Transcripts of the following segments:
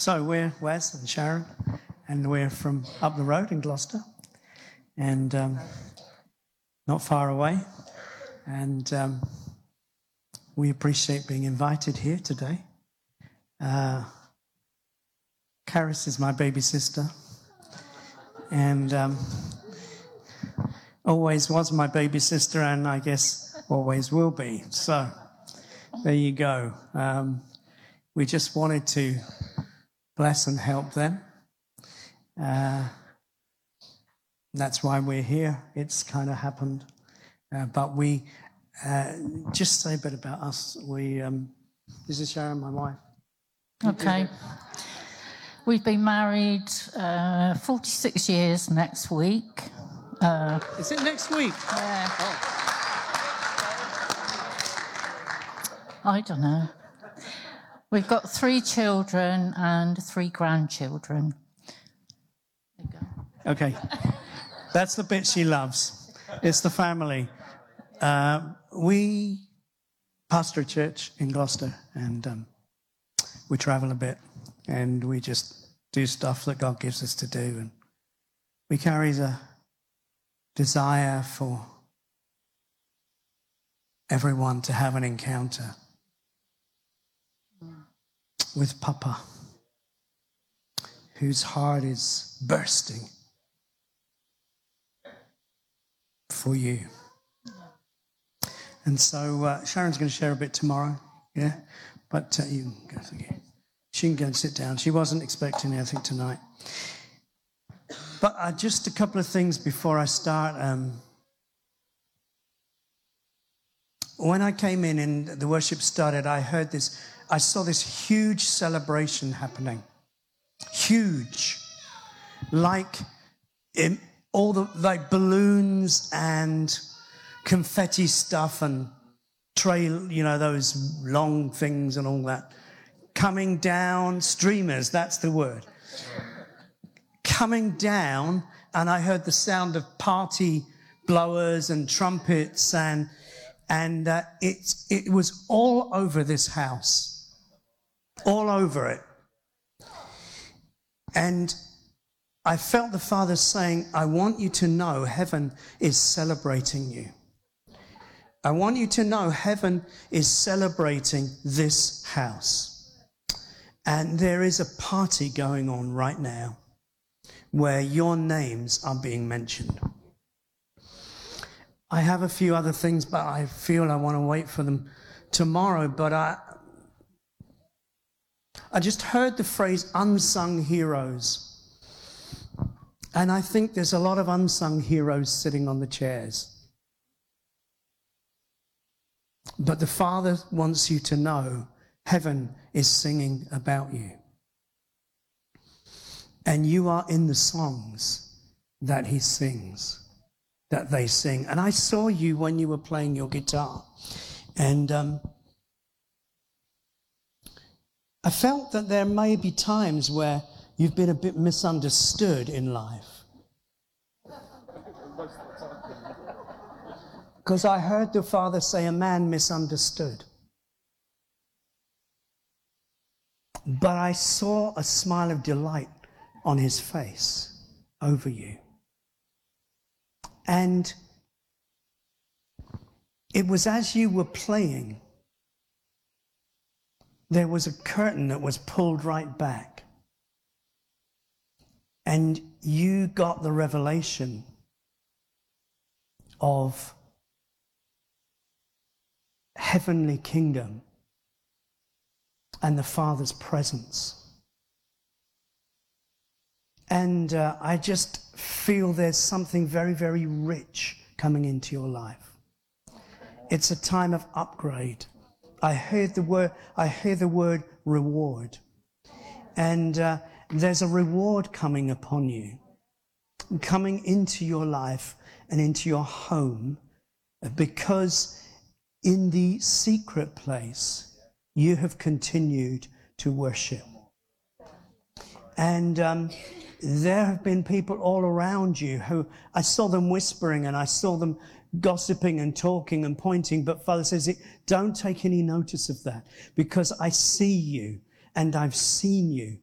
so we're Wes and Sharon, and we're from up the road in Gloucester, and um, not far away. And um, we appreciate being invited here today. Uh, Karis is my baby sister, and um, always was my baby sister, and I guess always will be. So there you go. Um, we just wanted to bless and help them. Uh, that's why we're here. It's kind of happened. Uh, but we uh, just say a bit about us. We um, this is Sharon, my wife. Okay. We've been married uh, 46 years next week. Uh, Is it next week? yeah. I don't know. We've got three children and three grandchildren. There you go. Okay, that's the bit she loves. It's the family. Uh, we pastor a church in Gloucester, and um, we travel a bit, and we just do stuff that God gives us to do, and we carry a desire for everyone to have an encounter with Papa, whose heart is bursting for you. And so uh, Sharon's going to share a bit tomorrow, yeah? But uh, you can go. She can go and sit down. She wasn't expecting anything tonight. But uh, just a couple of things before I start. Um, when I came in and the worship started, I heard this, I saw this huge celebration happening. Huge. Like in all the, like balloons and confetti stuff and trail, you know, those long things and all that. Coming down, streamers, that's the word. Coming down, and I heard the sound of party blowers and trumpets and and uh, it, it was all over this house, all over it. And I felt the Father saying, I want you to know heaven is celebrating you. I want you to know heaven is celebrating this house. And there is a party going on right now where your names are being mentioned. I have a few other things, but I feel I want to wait for them tomorrow. But I, I just heard the phrase unsung heroes. And I think there's a lot of unsung heroes sitting on the chairs. But the Father wants you to know heaven is singing about you. And you are in the songs that He sings, that they sing. And I saw you when you were playing your guitar. And um, I felt that there may be times where you've been a bit misunderstood in life. Because I heard the Father say, A man misunderstood. But I saw a smile of delight on his face over you. And it was as you were playing, there was a curtain that was pulled right back. And you got the revelation of heavenly kingdom and the Father's presence. And uh, I just feel there's something very, very rich coming into your life. It's a time of upgrade. I heard the word, I hear the word reward. And uh, there's a reward coming upon you, coming into your life and into your home because in the secret place you have continued to worship. And um, there have been people all around you who I saw them whispering and I saw them gossiping and talking and pointing. But Father says, it don't take any notice of that because I see you and I've seen you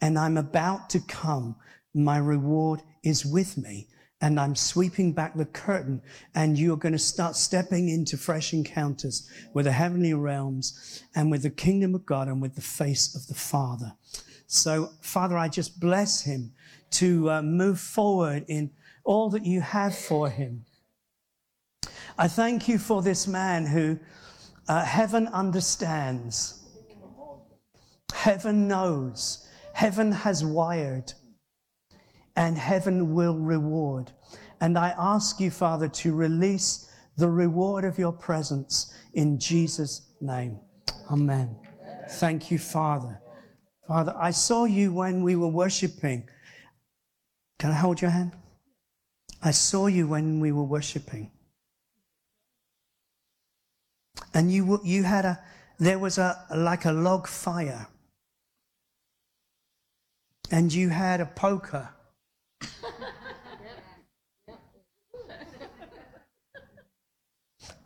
and I'm about to come. My reward is with me. And I'm sweeping back the curtain, and you're going to start stepping into fresh encounters with the heavenly realms and with the kingdom of God and with the face of the Father. So, Father, I just bless him to uh, move forward in all that you have for him. I thank you for this man who uh, heaven understands, heaven knows, heaven has wired, and heaven will reward. And I ask you, Father, to release the reward of your presence in Jesus' name. Amen. Thank you, Father. Father, I saw you when we were worshiping. Can I hold your hand? I saw you when we were worshiping. And you, you had a, there was a, like a log fire. And you had a poker.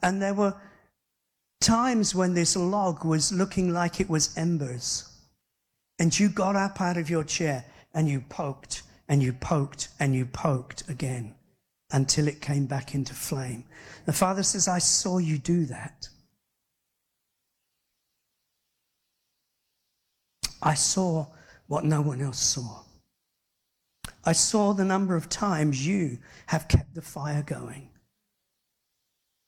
and there were times when this log was looking like it was embers. And you got up out of your chair and you poked and you poked and you poked again until it came back into flame. The Father says, I saw you do that. I saw what no one else saw. I saw the number of times you have kept the fire going.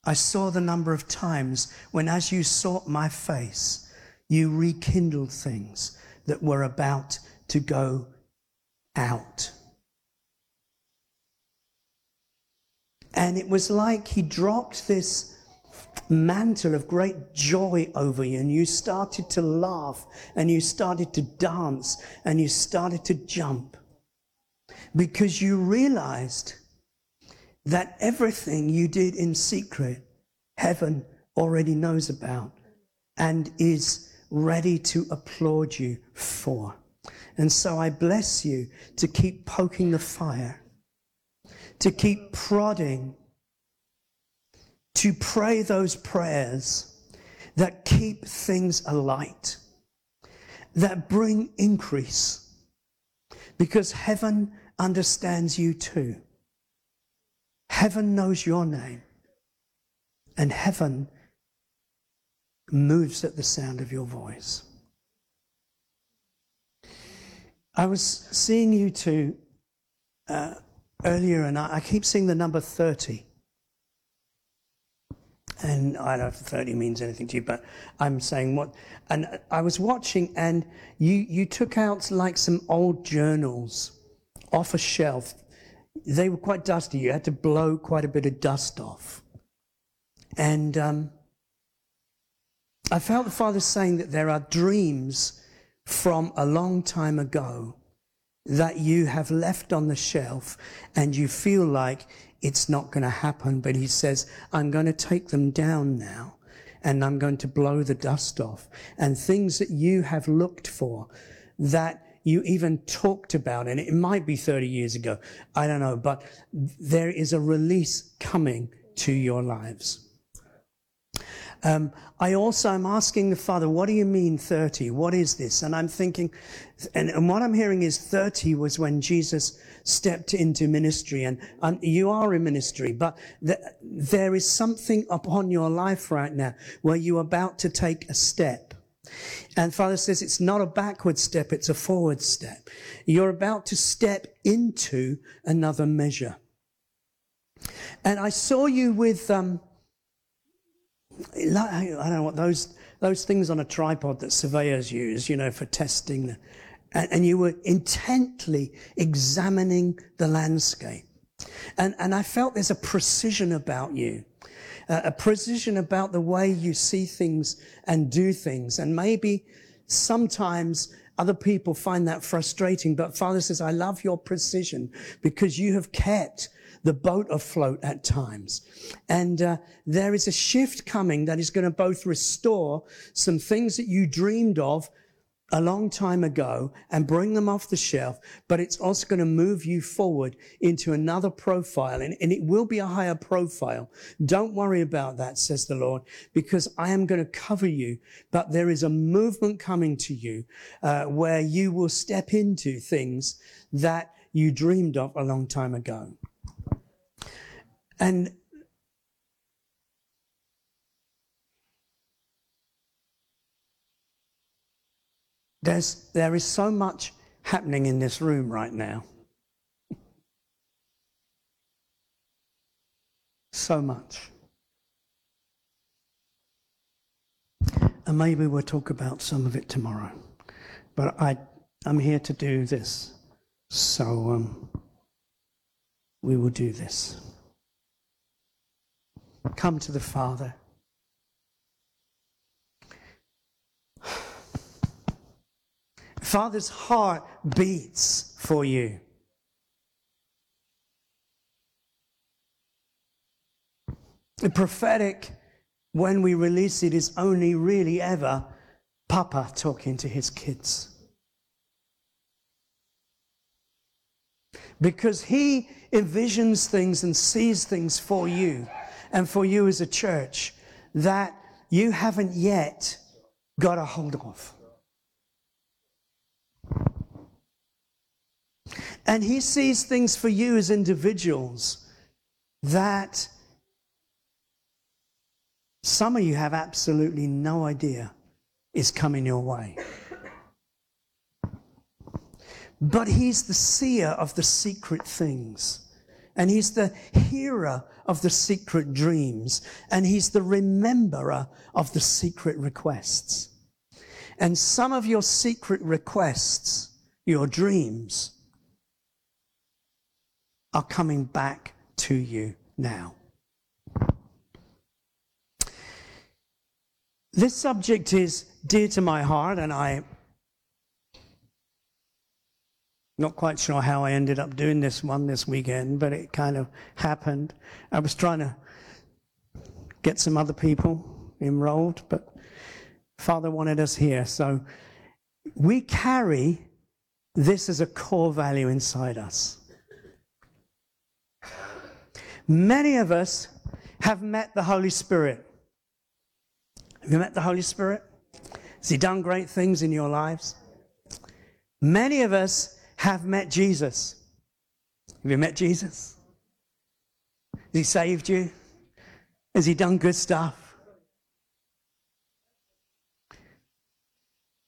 I saw the number of times when, as you sought my face, you rekindled things that were about to go out. And it was like he dropped this mantle of great joy over you, and you started to laugh, and you started to dance, and you started to jump because you realized that everything you did in secret, heaven already knows about and is ready to applaud you for. And so I bless you to keep poking the fire, to keep prodding, to pray those prayers that keep things alight, that bring increase, because heaven understands you too. Heaven knows your name, and heaven moves at the sound of your voice. I was seeing you two uh, earlier, and I, I, keep seeing the number 30. And I don't know if 30 means anything to you, but I'm saying what. And I was watching, and you, you took out like some old journals off a shelf. They were quite dusty. You had to blow quite a bit of dust off. And um, I felt the Father saying that there are dreams from a long time ago that you have left on the shelf and you feel like it's not going to happen. But He says, I'm going to take them down now and I'm going to blow the dust off. And things that you have looked for that you even talked about, and it might be 30 years ago, I don't know, but there is a release coming to your lives. Um, I also I'm asking the Father, what do you mean 30? What is this? And I'm thinking, and, and what I'm hearing is 30 was when Jesus stepped into ministry, and, and you are in ministry, but th- there is something upon your life right now where you're about to take a step. And Father says it's not a backward step, it's a forward step. You're about to step into another measure. And I saw you with, um, I don't know what those, those things on a tripod that surveyors use, you know, for testing. And, and you were intently examining the landscape. And, and I felt there's a precision about you uh, a precision about the way you see things and do things. And maybe sometimes other people find that frustrating, but Father says, I love your precision because you have kept the boat afloat at times. And uh, there is a shift coming that is going to both restore some things that you dreamed of a long time ago and bring them off the shelf, but it's also going to move you forward into another profile and, and, it will be a higher profile. Don't worry about that, says the Lord, because I am going to cover you, but there is a movement coming to you, uh, where you will step into things that you dreamed of a long time ago. And There's, there is so much happening in this room right now. So much. And maybe we'll talk about some of it tomorrow. But I, I'm here to do this. So um, we will do this. Come to the Father. Father's heart beats for you. The prophetic, when we release it, is only really ever Papa talking to his kids. Because he envisions things and sees things for you and for you as a church that you haven't yet got a hold of. And he sees things for you as individuals that some of you have absolutely no idea is coming your way. But he's the seer of the secret things. And he's the hearer of the secret dreams. And he's the rememberer of the secret requests. And some of your secret requests, your dreams, are coming back to you now. This subject is dear to my heart, and I'm not quite sure how I ended up doing this one this weekend, but it kind of happened. I was trying to get some other people enrolled, but Father wanted us here. So we carry this as a core value inside us. Many of us have met the Holy Spirit. Have you met the Holy Spirit? Has He done great things in your lives? Many of us have met Jesus. Have you met Jesus? Has He saved you? Has He done good stuff?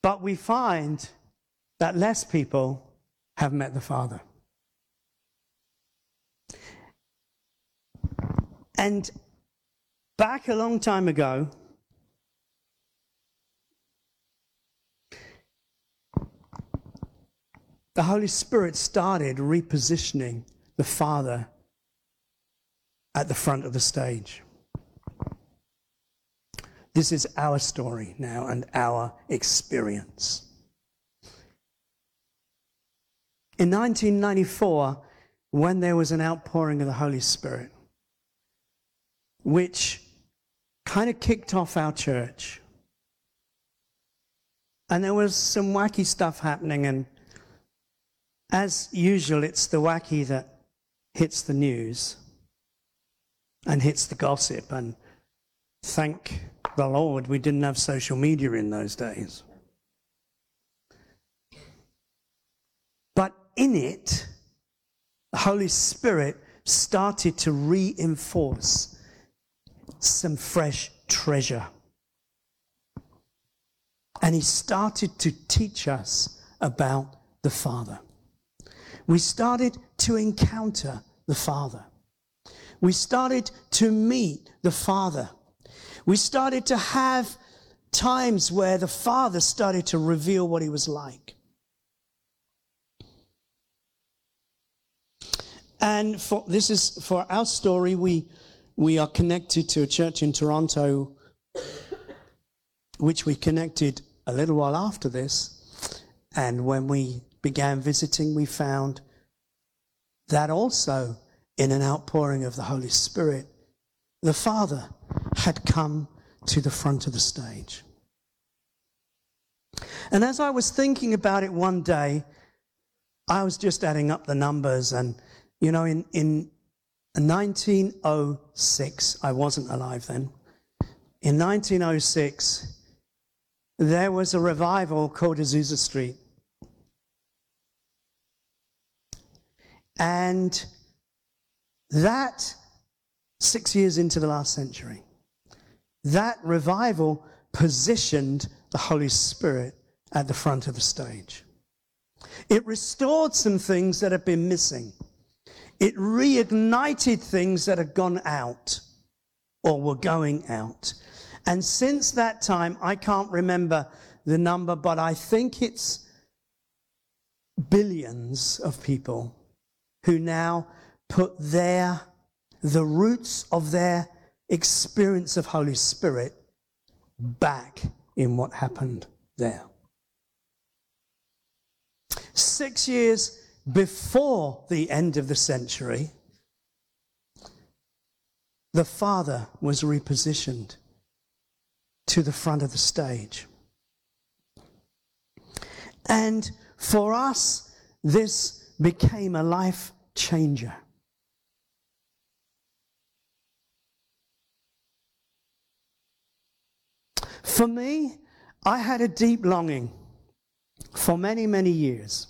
But we find that less people have met the Father. And back a long time ago, the Holy Spirit started repositioning the Father at the front of the stage. This is our story now and our experience. In 1994, when there was an outpouring of the Holy Spirit, which kind of kicked off our church. And there was some wacky stuff happening, and as usual, it's the wacky that hits the news and hits the gossip. And thank the Lord we didn't have social media in those days. But in it, the Holy Spirit started to reinforce some fresh treasure. And he started to teach us about the Father. We started to encounter the Father. We started to meet the Father. We started to have times where the Father started to reveal what he was like. And for, this is for our story, we we are connected to a church in Toronto, which we connected a little while after this. And when we began visiting, we found that also in an outpouring of the Holy Spirit, the Father had come to the front of the stage. And as I was thinking about it one day, I was just adding up the numbers. And, you know, in, in 1906, I wasn't alive then. In 1906, there was a revival called Azusa Street. And that, six years into the last century, that revival positioned the Holy Spirit at the front of the stage. It restored some things that had been missing. It reignited things that had gone out or were going out. And since that time, I can't remember the number, but I think it's billions of people who now put their, the roots of their experience of Holy Spirit back in what happened there. Six years before the end of the century, the Father was repositioned to the front of the stage. And for us, this became a life changer. For me, I had a deep longing for many, many years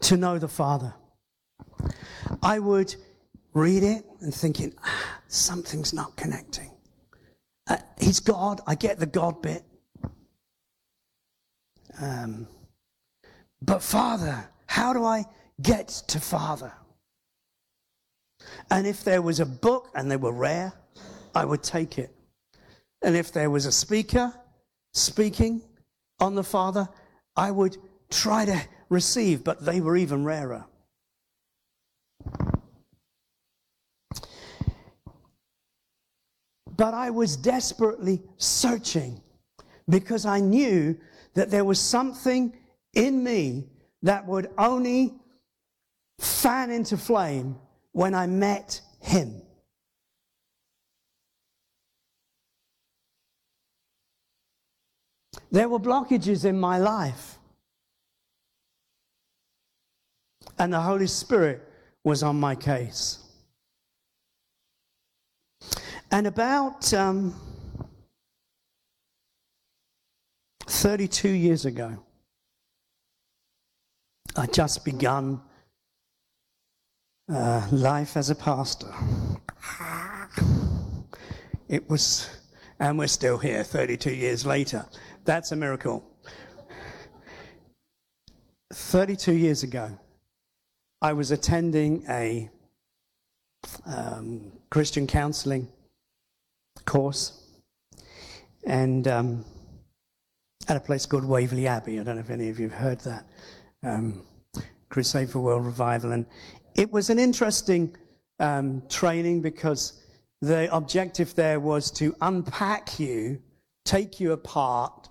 to know the Father. I would read it and thinking, ah, something's not connecting. Uh, he's God. I get the God bit. Um, but Father, how do I get to Father? And if there was a book and they were rare, I would take it. And if there was a speaker speaking on the Father, I would try to receive, but they were even rarer. But I was desperately searching because I knew that there was something in me that would only fan into flame when I met him. There were blockages in my life. And the Holy Spirit was on my case. And about um, 32 years ago, I just begun uh, life as a pastor. It was, and we're still here 32 years later. That's a miracle. 32 years ago, I was attending a um, Christian counseling course and um, at a place called Waverley Abbey. I don't know if any of you have heard that. Um, Crusade for World Revival. And it was an interesting um, training because the objective there was to unpack you, take you apart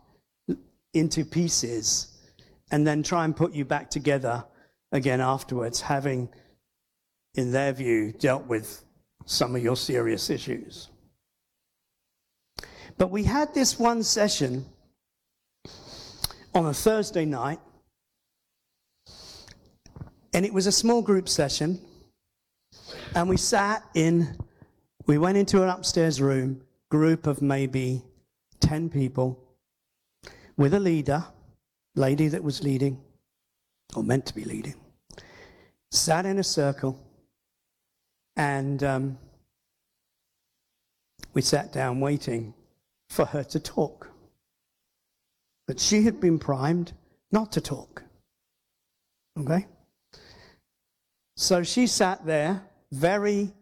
into pieces, and then try and put you back together again afterwards, having, in their view, dealt with some of your serious issues. But we had this one session on a Thursday night, and it was a small group session. And we sat in, we went into an upstairs room, group of maybe 10 people, with a leader, lady that was leading, or meant to be leading, sat in a circle, and um, we sat down waiting for her to talk. But she had been primed not to talk. Okay? So she sat there very,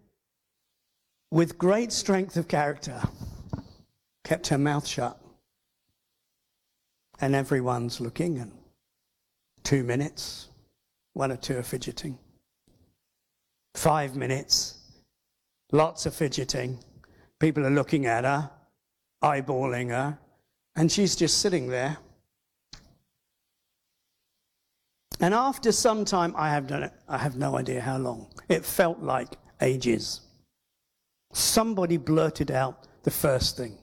with great strength of character, kept her mouth shut. And everyone's looking, and two minutes, one or two are fidgeting. Five minutes, lots of fidgeting. People are looking at her eyeballing her, and she's just sitting there. And after some time, I have done it, I have no idea how long, it felt like ages. Somebody blurted out the first thing,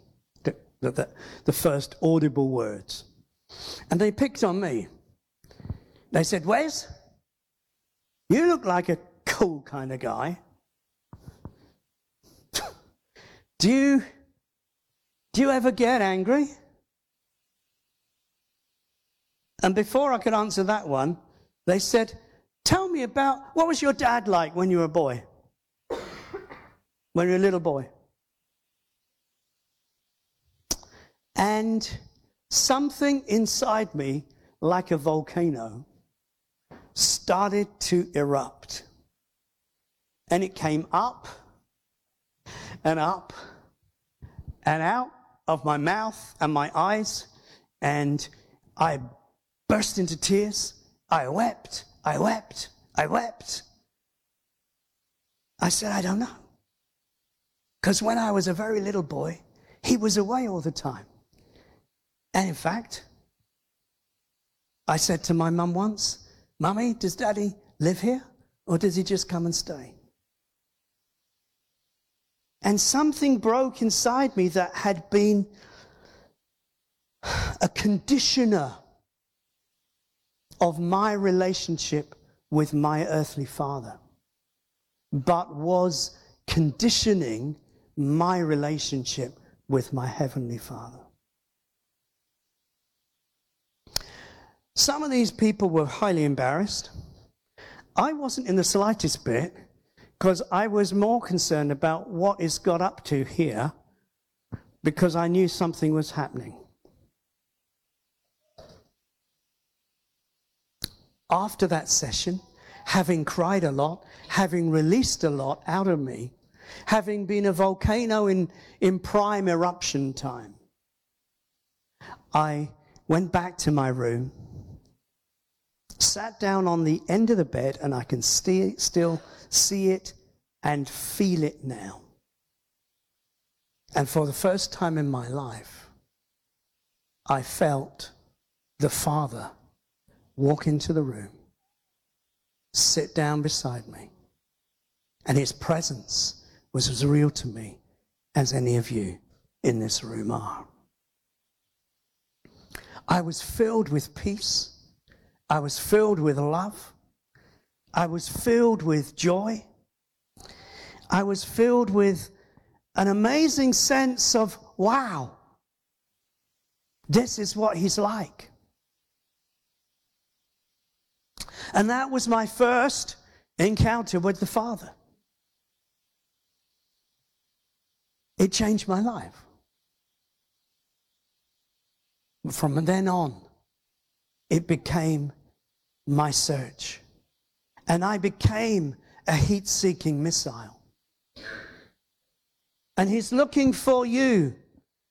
the, the, the, first audible words. And they picked on me. They said, Wes, you look like a cool kind of guy. do you do you ever get angry? And before I could answer that one, they said, Tell me about what was your dad like when you were a boy? When you were a little boy? And something inside me, like a volcano, started to erupt. And it came up and up and out of my mouth and my eyes, and I burst into tears. I wept, I wept, I wept. I said, I don't know. Because when I was a very little boy, he was away all the time. And in fact, I said to my mum once, Mummy, does daddy live here or does he just come and stay? And something broke inside me that had been a conditioner of my relationship with my earthly father, but was conditioning my relationship with my heavenly father. Some of these people were highly embarrassed. I wasn't in the slightest bit because I was more concerned about what is God up to here because I knew something was happening. After that session, having cried a lot, having released a lot out of me, having been a volcano in, in prime eruption time, I went back to my room sat down on the end of the bed, and I can st- still see it and feel it now. And for the first time in my life, I felt the Father walk into the room, sit down beside me, and his presence was as real to me as any of you in this room are. I was filled with peace. I was filled with love. I was filled with joy. I was filled with an amazing sense of, wow, this is what he's like. And that was my first encounter with the Father. It changed my life. From then on, it became my search. And I became a heat seeking missile. And He's looking for you.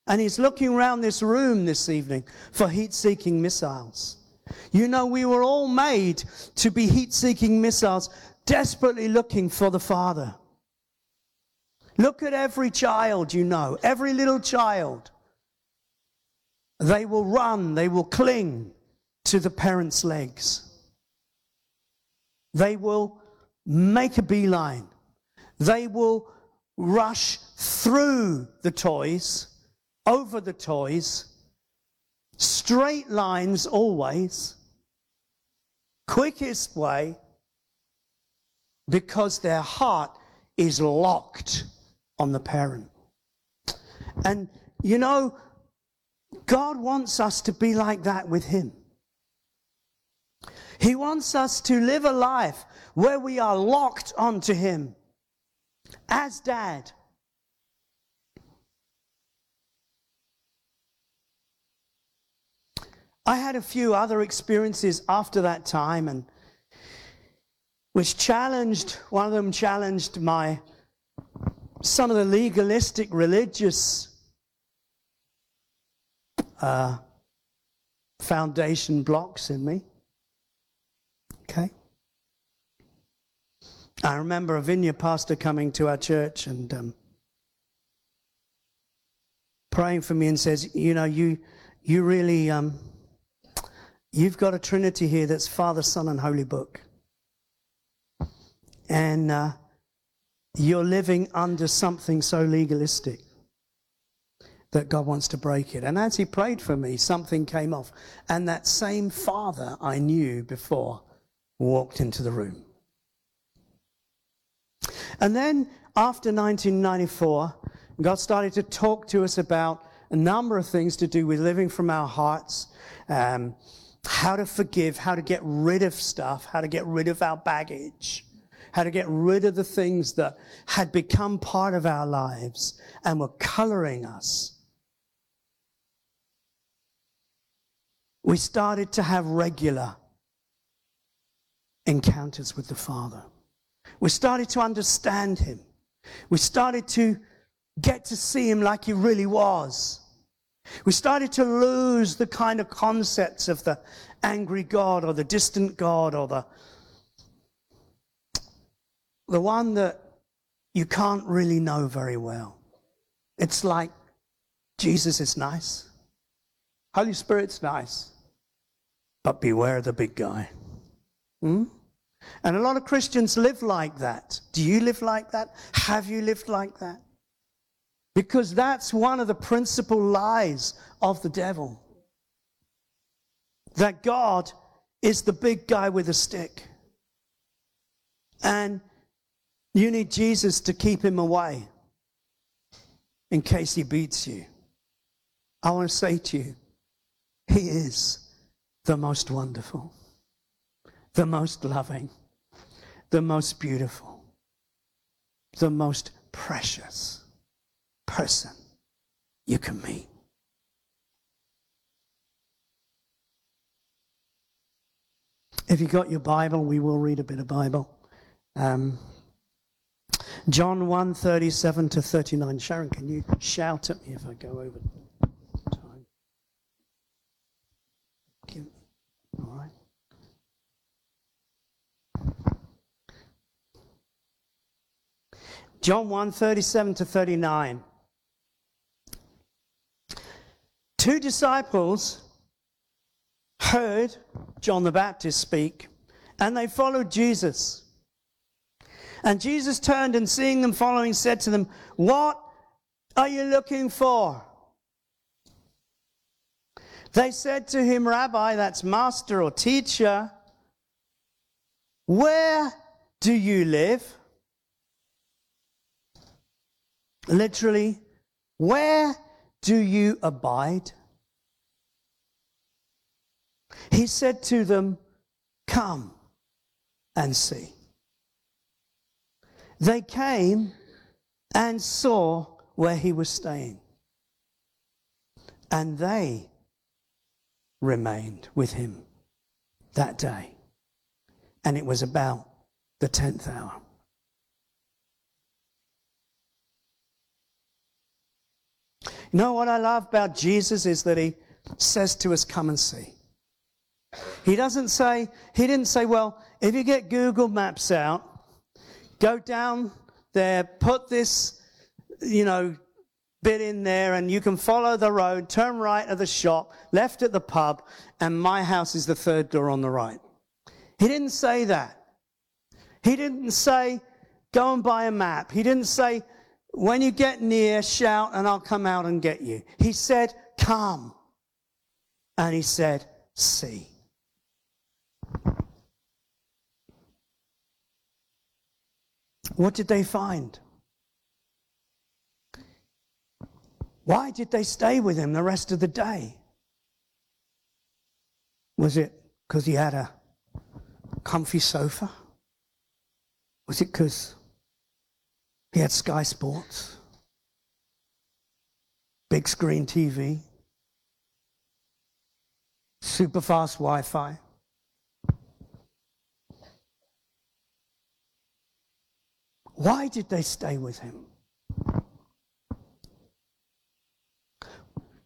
And He's looking around this room this evening for heat seeking missiles. You know, we were all made to be heat seeking missiles, desperately looking for the Father. Look at every child you know, every little child. They will run, they will cling to the parents' legs. They will make a beeline. They will rush through the toys, over the toys, straight lines always, quickest way, because their heart is locked on the parent. And you know, God wants us to be like that with Him. He wants us to live a life where we are locked onto Him as dad. I had a few other experiences after that time and which challenged one of them challenged my some of the legalistic religious uh, foundation blocks in me Okay? I remember a vineyard pastor coming to our church and um, praying for me and says, You know, you, you really, um, you've got a trinity here that's Father, Son, and Holy Book. And uh, you're living under something so legalistic that God wants to break it. And as he prayed for me, something came off. And that same father I knew before walked into the room. And then after 1994, God started to talk to us about a number of things to do with living from our hearts, um, how to forgive, how to get rid of stuff, how to get rid of our baggage, how to get rid of the things that had become part of our lives and were coloring us. We started to have regular encounters with the Father. We started to understand Him. We started to get to see Him like He really was. We started to lose the kind of concepts of the angry God or the distant God or the, the one that you can't really know very well. It's like Jesus is nice, Holy Spirit's nice, but beware the big guy. Hmm? And a lot of Christians live like that. Do you live like that? Have you lived like that? Because that's one of the principal lies of the devil. That God is the big guy with a stick. And you need Jesus to keep him away in case he beats you. I want to say to you, he is the most wonderful, the most loving, the most beautiful, the most precious person you can meet. If you got your Bible, we will read a bit of Bible. Um, John 1 37 to 39. Sharon, can you shout at me if I go over time? All right. John 1 37 to 39. Two disciples heard John the Baptist speak and they followed Jesus. And Jesus turned and seeing them following said to them, What are you looking for? They said to him, Rabbi, that's master or teacher, where do you live? Literally, where do you abide? He said to them, Come and see. They came and saw where he was staying. And they remained with him that day. And it was about the 10th hour. Know what I love about Jesus is that he says to us, Come and see. He doesn't say, He didn't say, Well, if you get Google Maps out, go down there, put this, you know, bit in there, and you can follow the road, turn right at the shop, left at the pub, and my house is the third door on the right. He didn't say that. He didn't say, Go and buy a map. He didn't say, when you get near, shout and I'll come out and get you. He said, Come. And he said, See. What did they find? Why did they stay with him the rest of the day? Was it because he had a comfy sofa? Was it because he had Sky Sports, big screen TV, super fast Wi Fi. Why did they stay with him?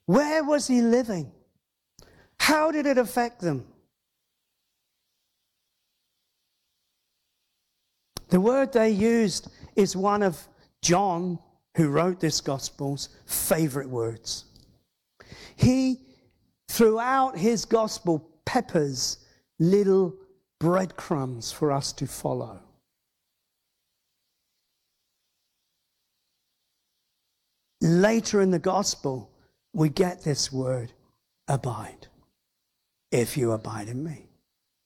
Where was he living? How did it affect them? The word they used is one of John, who wrote this gospel's favorite words. He, throughout his gospel, peppers little breadcrumbs for us to follow. Later in the gospel, we get this word abide. If you abide in me,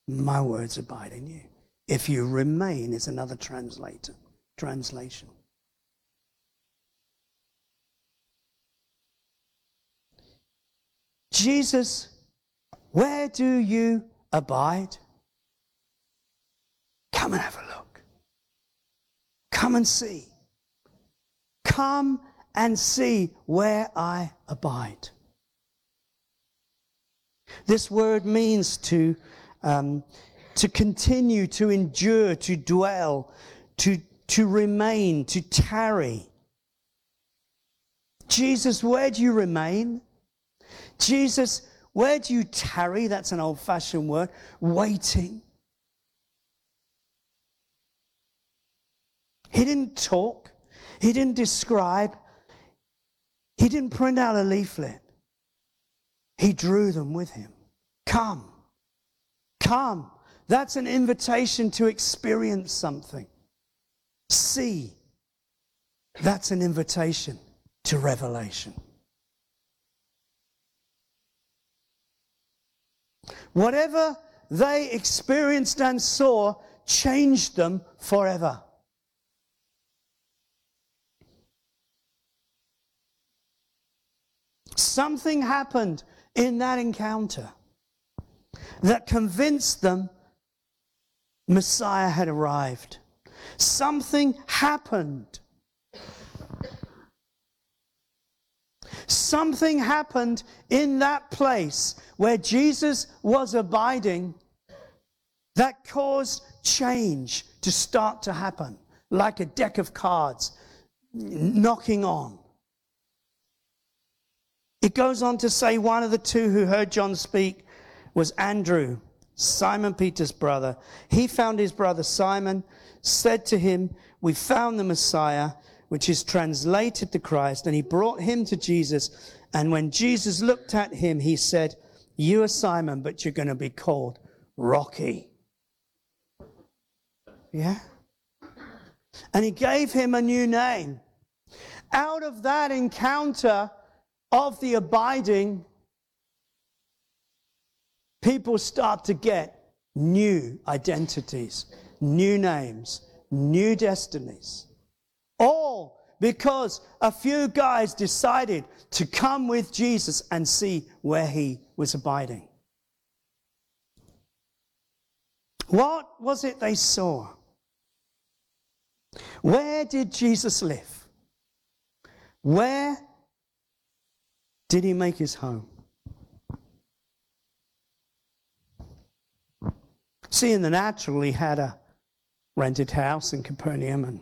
my words abide in you. If you remain is another translator, translation. Jesus, where do you abide? Come and have a look. Come and see. Come and see where I abide. This word means to, um, to continue, to endure, to dwell, to, to remain, to tarry. Jesus, where do you remain? Jesus, where do you tarry? That's an old fashioned word. Waiting. He didn't talk, he didn't describe, he didn't print out a leaflet. He drew them with him. Come, come. That's an invitation to experience something. See, that's an invitation to revelation. Whatever they experienced and saw changed them forever. Something happened in that encounter that convinced them Messiah had arrived. Something happened. Something happened in that place where Jesus was abiding that caused change to start to happen, like a deck of cards knocking on. It goes on to say one of the two who heard John speak was Andrew, Simon Peter's brother. He found his brother Simon, said to him, We found the Messiah, which is translated the Christ, and he brought him to Jesus. And when Jesus looked at him, he said, You are Simon, but you're going to be called Rocky. Yeah? And he gave him a new name. Out of that encounter, of the abiding, people start to get new identities, new names, new destinies. All because a few guys decided to come with Jesus and see where he was abiding. What was it they saw? Where did Jesus live? Where did he make his home? See, in the natural, he had a rented house in Capernaum, and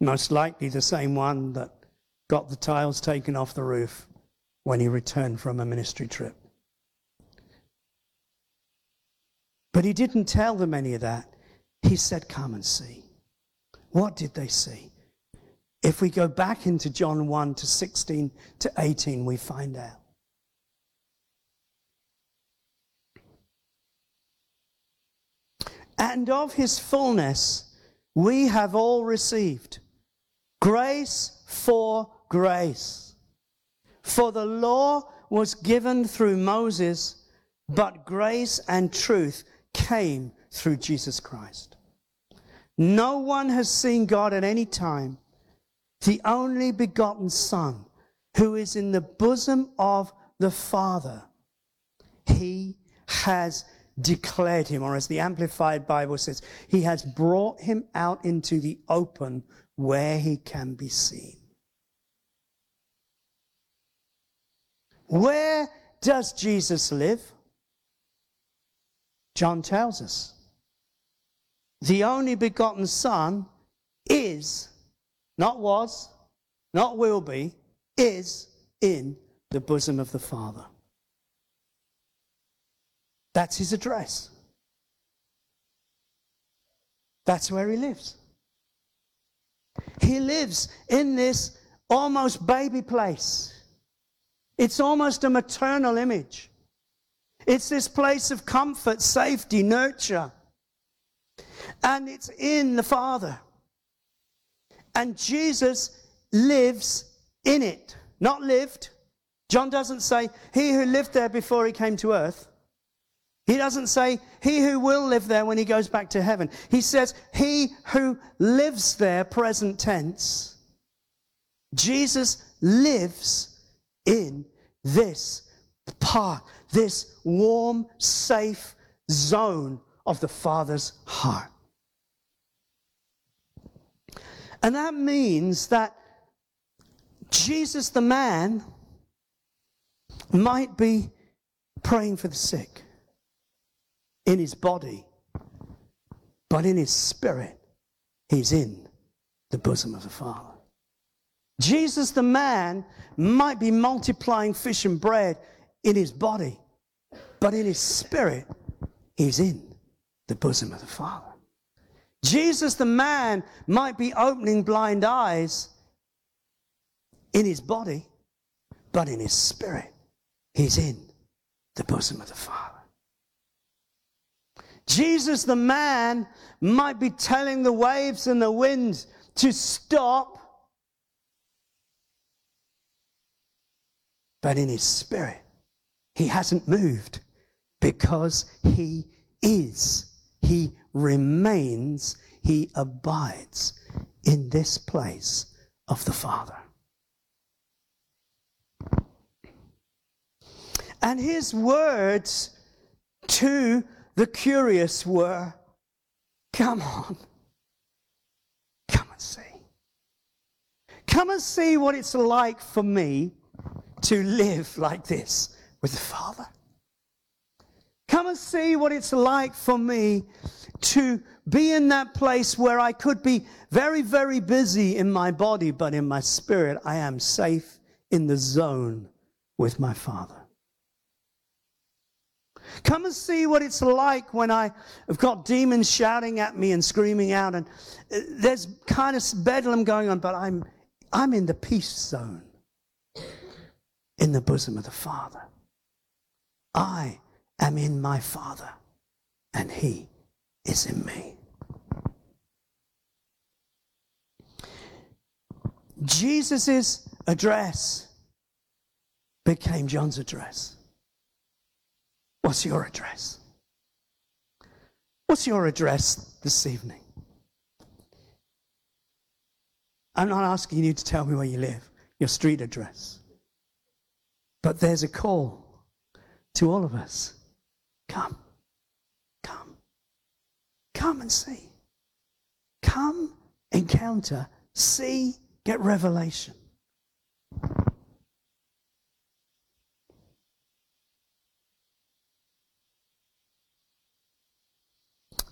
most likely the same one that got the tiles taken off the roof when he returned from a ministry trip. But he didn't tell them any of that. He said, Come and see. What did they see? If we go back into John 1 to 16 to 18, we find out. And of his fullness we have all received grace for grace. For the law was given through Moses, but grace and truth came through Jesus Christ. No one has seen God at any time the only begotten Son, who is in the bosom of the Father, he has declared him, or as the Amplified Bible says, he has brought him out into the open where he can be seen. Where does Jesus live? John tells us. The only begotten Son is not was, not will be, is in the bosom of the Father. That's his address. That's where he lives. He lives in this almost baby place. It's almost a maternal image. It's this place of comfort, safety, nurture. And it's in the Father. And Jesus lives in it. not lived. John doesn't say, He who lived there before he came to earth. He doesn't say, He who will live there when he goes back to heaven. He says, He who lives there, present tense. Jesus lives in this part, this warm, safe zone of the Father's heart. And that means that Jesus, the man, might be praying for the sick in his body, but in his spirit, he's in the bosom of the Father. Jesus, the man, might be multiplying fish and bread in his body, but in his spirit, he's in the bosom of the Father. Jesus, the man, might be opening blind eyes in his body, but in his spirit, he's in the bosom of the Father. Jesus, the man, might be telling the waves and the winds to stop, but in his spirit, he hasn't moved because he is, he remains, he abides in this place of the Father. And his words to the curious were, Come on, come and see. Come and see what it's like for me to live like this with the Father. Come and see what it's like for me to be in that place where I could be very, very busy in my body, but in my spirit, I am safe in the zone with my Father. Come and see what it's like when I have got demons shouting at me and screaming out, and uh, there's kind of bedlam going on, but I'm, I'm in the peace zone in the bosom of the Father. I am in my Father, and He is in me. Jesus' address became John's address. What's your address? What's your address this evening? I'm not asking you to tell me where you live, your street address. But there's a call to all of us come, come, come and see. Come, encounter, see, get revelation.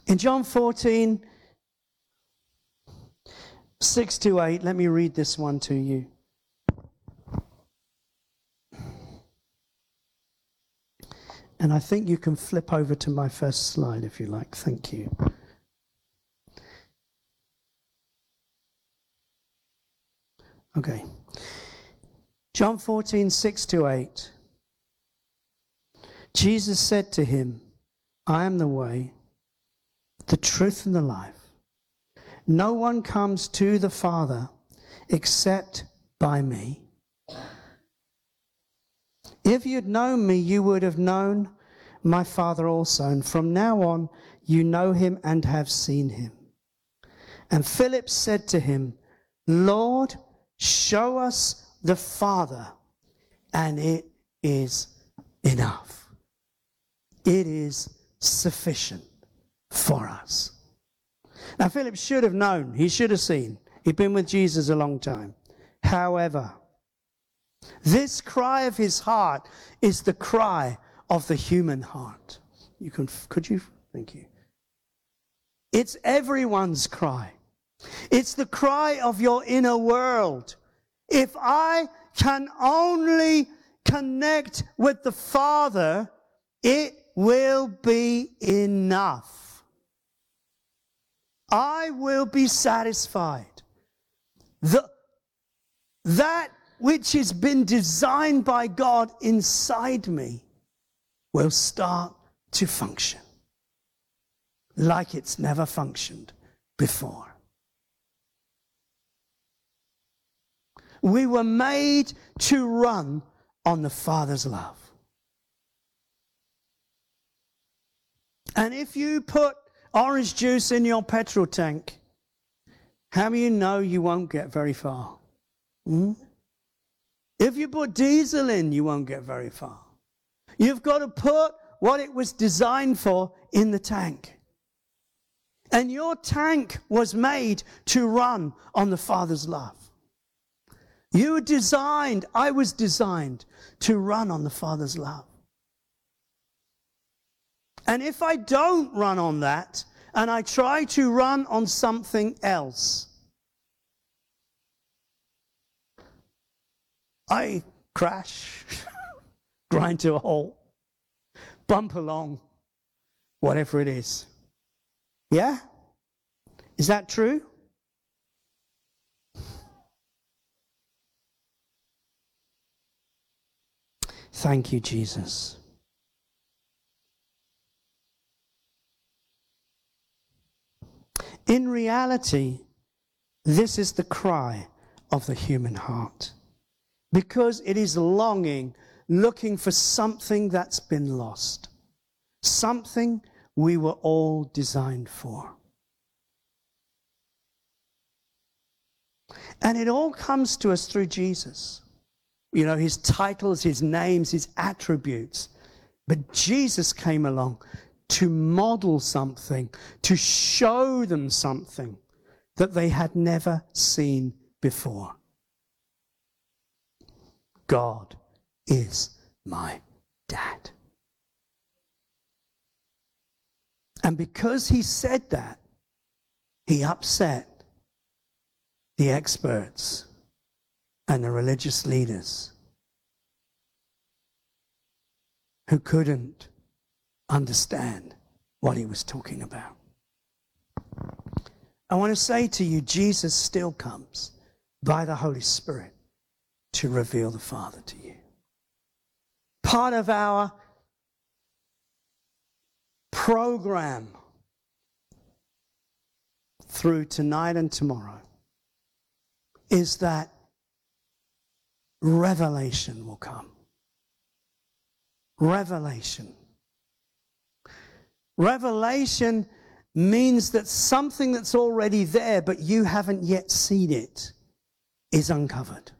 In John 14, 6 to 8, let me read this one to you. And I think you can flip over to my first slide if you like. Thank you. Okay. John 14, 6 to 8. Jesus said to him, I am the way, the truth, and the life. No one comes to the Father except by me. If you'd known me, you would have known my Father also. And from now on, you know him and have seen him. And Philip said to him, Lord, show us the Father, and it is enough. It is sufficient for us. Now, Philip should have known, he should have seen. He'd been with Jesus a long time. However, this cry of his heart is the cry of the human heart. You can, could you? Thank you. It's everyone's cry. It's the cry of your inner world. If I can only connect with the Father, it will be enough. I will be satisfied. The, that which has been designed by God inside me will start to function like it's never functioned before. We were made to run on the Father's love. And if you put orange juice in your petrol tank, how do you know you won't get very far? Hmm? If you put diesel in, you won't get very far. You've got to put what it was designed for in the tank. And your tank was made to run on the Father's love. You were designed, I was designed to run on the Father's love. And if I don't run on that, and I try to run on something else, I crash, grind to a halt, bump along, whatever it is. Yeah? Is that true? Thank you, Jesus. In reality, this is the cry of the human heart because it is longing, looking for something that's been lost, something we were all designed for. And it all comes to us through Jesus. You know, his titles, his names, his attributes. But Jesus came along to model something, to show them something that they had never seen before. God is my dad. And because he said that, he upset the experts and the religious leaders who couldn't understand what he was talking about. I want to say to you, Jesus still comes by the Holy Spirit to reveal the Father to you. Part of our program through tonight and tomorrow is that revelation will come. Revelation. Revelation means that something that's already there, but you haven't yet seen it, is uncovered.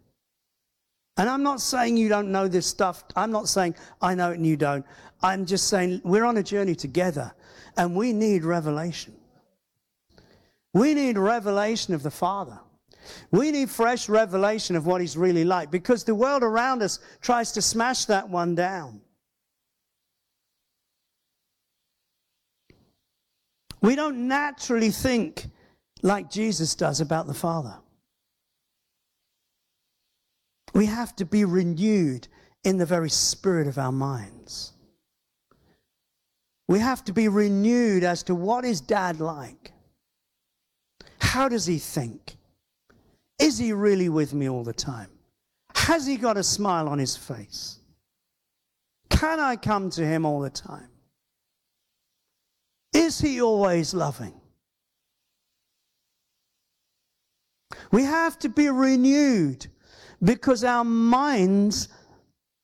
And I'm not saying you don't know this stuff. I'm not saying I know it and you don't. I'm just saying we're on a journey together and we need revelation. We need revelation of the Father. We need fresh revelation of what He's really like because the world around us tries to smash that one down. We don't naturally think like Jesus does about the Father. We have to be renewed in the very spirit of our minds. We have to be renewed as to what is dad like? How does he think? Is he really with me all the time? Has he got a smile on his face? Can I come to him all the time? Is he always loving? We have to be renewed because our minds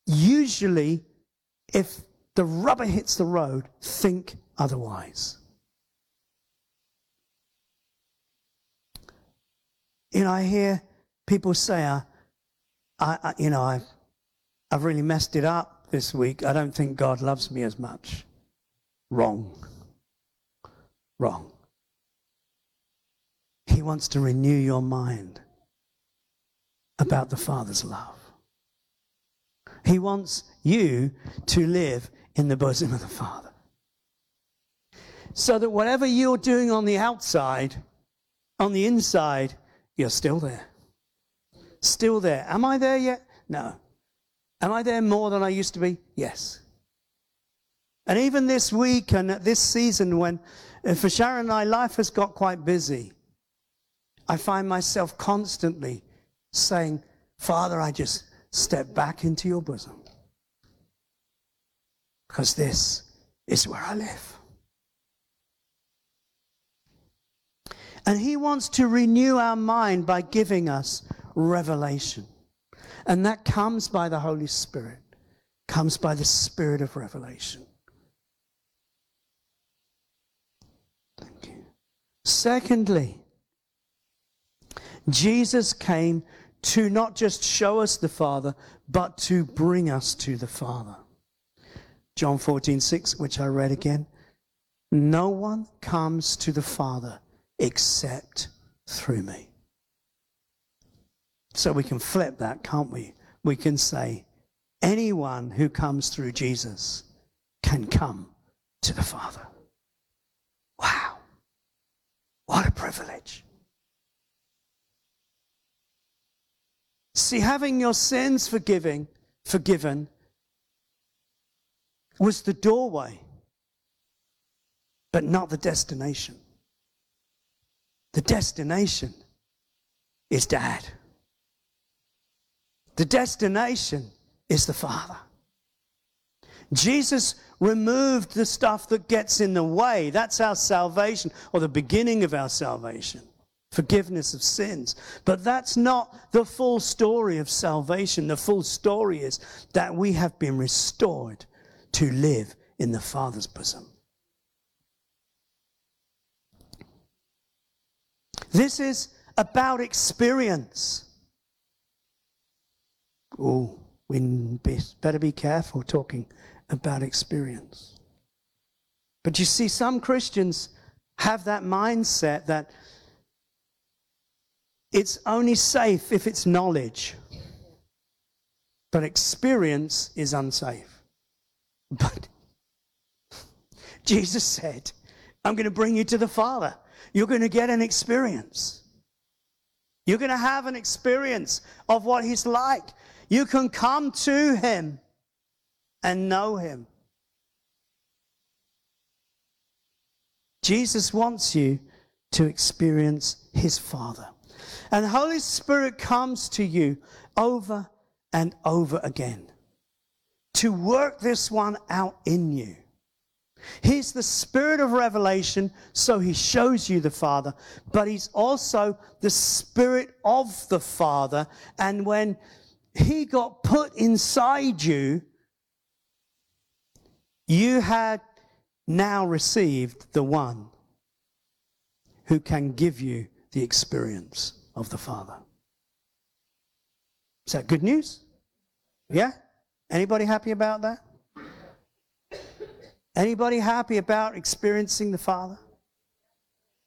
usually, if the rubber hits the road, think otherwise. You know, I hear people say, I, I, you know, I've, I've really messed it up this week. I don't think God loves me as much. Wrong. Wrong. He wants to renew your mind about the Father's love. He wants you to live in the bosom of the Father. So that whatever you're doing on the outside, on the inside, you're still there. Still there. Am I there yet? No. Am I there more than I used to be? Yes. And even this week and this season, when uh, for Sharon and I, life has got quite busy, I find myself constantly saying, Father, I just step back into your bosom. Because this is where I live. And He wants to renew our mind by giving us revelation. And that comes by the Holy Spirit, comes by the Spirit of revelation. Thank you. Secondly, Jesus came to not just show us the Father, but to bring us to the Father. John 14, 6, which I read again. No one comes to the Father except through me. So we can flip that, can't we? We can say, anyone who comes through Jesus can come to the Father. Wow. What a privilege. See, having your sins forgiving, forgiven was the doorway, but not the destination. The destination is dad. The destination is the Father. Jesus removed the stuff that gets in the way. That's our salvation, or the beginning of our salvation forgiveness of sins. But that's not the full story of salvation. The full story is that we have been restored to live in the Father's bosom. This is about experience. Oh, we better be careful talking about experience. But you see, some Christians have that mindset that it's only safe if it's knowledge. But experience is unsafe. But Jesus said, I'm going to bring you to the Father. You're going to get an experience. You're going to have an experience of what He's like. You can come to Him and know Him. Jesus wants you to experience His Father. And Holy Spirit comes to you over and over again to work this one out in you. He's the spirit of revelation, so he shows you the Father, but he's also the spirit of the Father. And when he got put inside you, you had now received the one who can give you the experience of the Father. Is that good news? Yeah? Anybody happy about that? Anybody happy about experiencing the Father?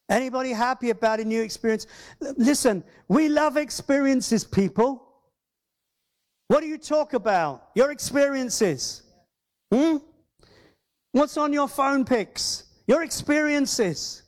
Anybody happy about a new experience? Listen, we love experiences, people. What do you talk about? Your experiences. Hmm? What's on your phone pics? Your experiences.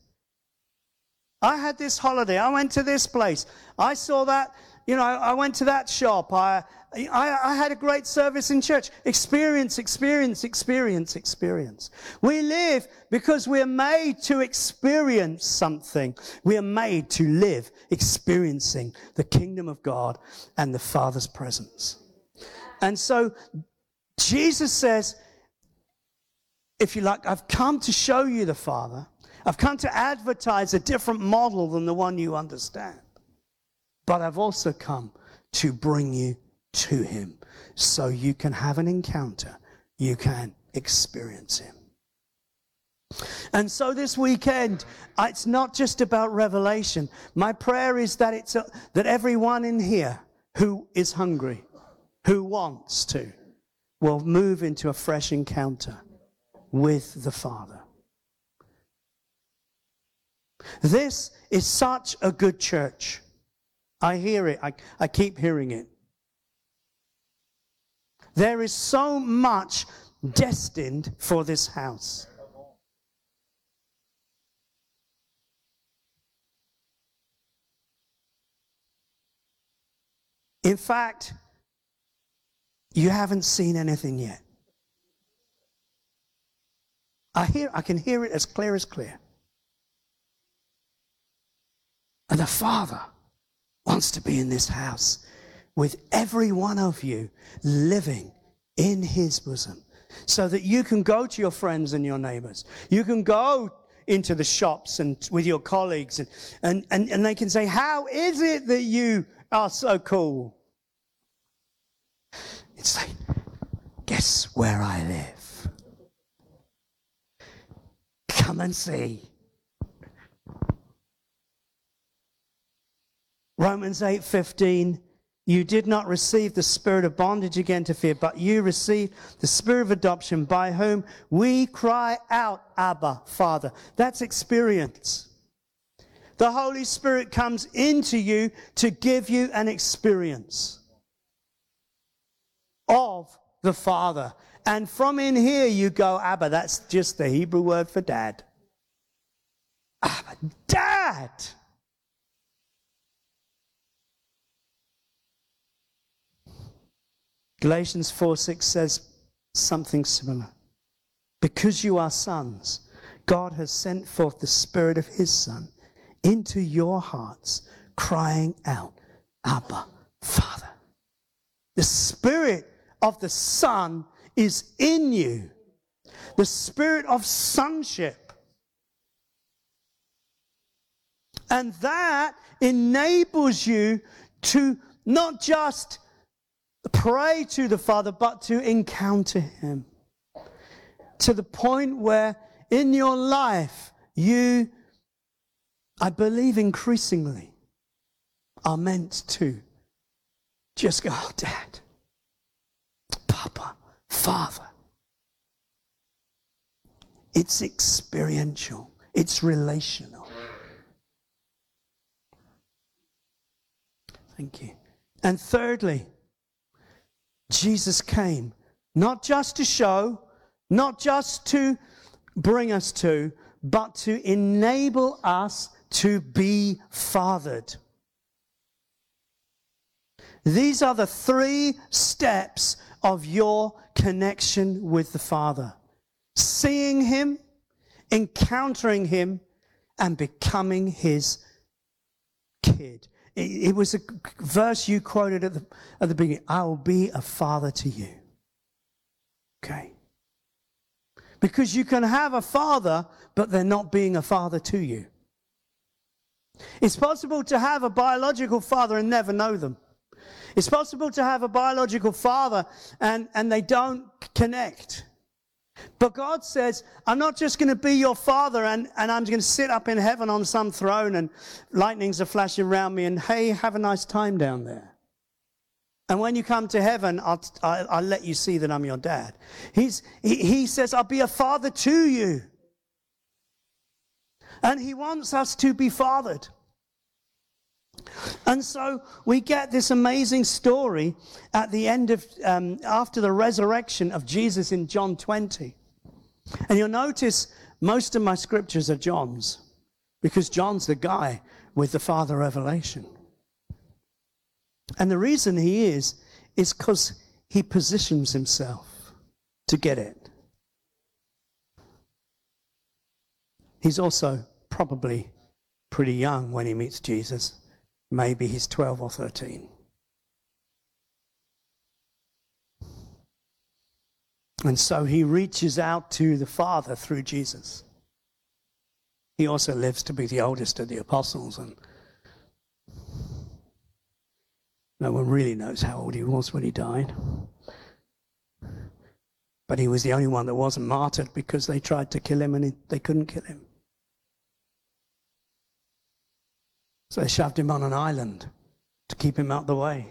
I had this holiday. I went to this place. I saw that, you know, I went to that shop. I, I, I, had a great service in church. Experience, experience, experience, experience. We live because we're made to experience something. We are made to live experiencing the kingdom of God and the Father's presence. And so Jesus says, if you like, I've come to show you the Father. I've come to advertise a different model than the one you understand. But I've also come to bring you to Him so you can have an encounter, you can experience Him. And so this weekend, it's not just about revelation. My prayer is that it's a, that everyone in here who is hungry, who wants to, will move into a fresh encounter with the Father. This is such a good church. I hear it. I, I keep hearing it. There is so much destined for this house. In fact, you haven't seen anything yet. I hear I can hear it as clear as clear. And the Father wants to be in this house with every one of you living in His bosom so that you can go to your friends and your neighbors. You can go into the shops and with your colleagues and, and, and, and they can say, How is it that you are so cool? It's like, guess where I live? Come and see. Romans 8:15 you did not receive the spirit of bondage again to fear, but you received the spirit of adoption by whom we cry out, Abba, Father. That's experience. The Holy Spirit comes into you to give you an experience of the Father. And from in here you go, Abba. That's just the Hebrew word for dad. Abba, dad. Galatians 4 6 says something similar. Because you are sons, God has sent forth the Spirit of His Son into your hearts, crying out, Abba, Father. The Spirit of the Son is in you, the Spirit of sonship. And that enables you to not just pray to the Father, but to encounter Him. To the point where in your life you, I believe increasingly, are meant to just go, oh, Dad, Papa, Father. It's experiential, it's relational. Thank you. And thirdly, Jesus came not just to show, not just to bring us to, but to enable us to be fathered. These are the three steps of your connection with the Father seeing Him, encountering Him, and becoming His kid. It, was a verse you quoted at the, at the beginning I will be a father to you. Okay. Because you can have a father, but they're not being a father to you. It's possible to have a biological father and never know them. It's possible to have a biological father and, and they don't connect. But God says, I'm not just going to be your father and, and I'm going to sit up in heaven on some throne and lightnings are flashing around me and hey, have a nice time down there. And when you come to heaven, I'll, I'll, I'll let you see that I'm your dad. He's, he, he says, I'll be a father to you. And he wants us to be fathered. And so we get this amazing story at the end of, um, after the resurrection of Jesus in John 20. And you'll notice most of my scriptures are John's, because John's the guy with the Father revelation. And the reason he is, is because he positions himself to get it. He's also probably pretty young when he meets Jesus. Maybe he's 12 or 13. And so he reaches out to the Father through Jesus. He also lives to be the oldest of the apostles, and no one really knows how old he was when he died. But he was the only one that wasn't martyred because they tried to kill him and they couldn't kill him. So they shoved him on an island to keep him out the way.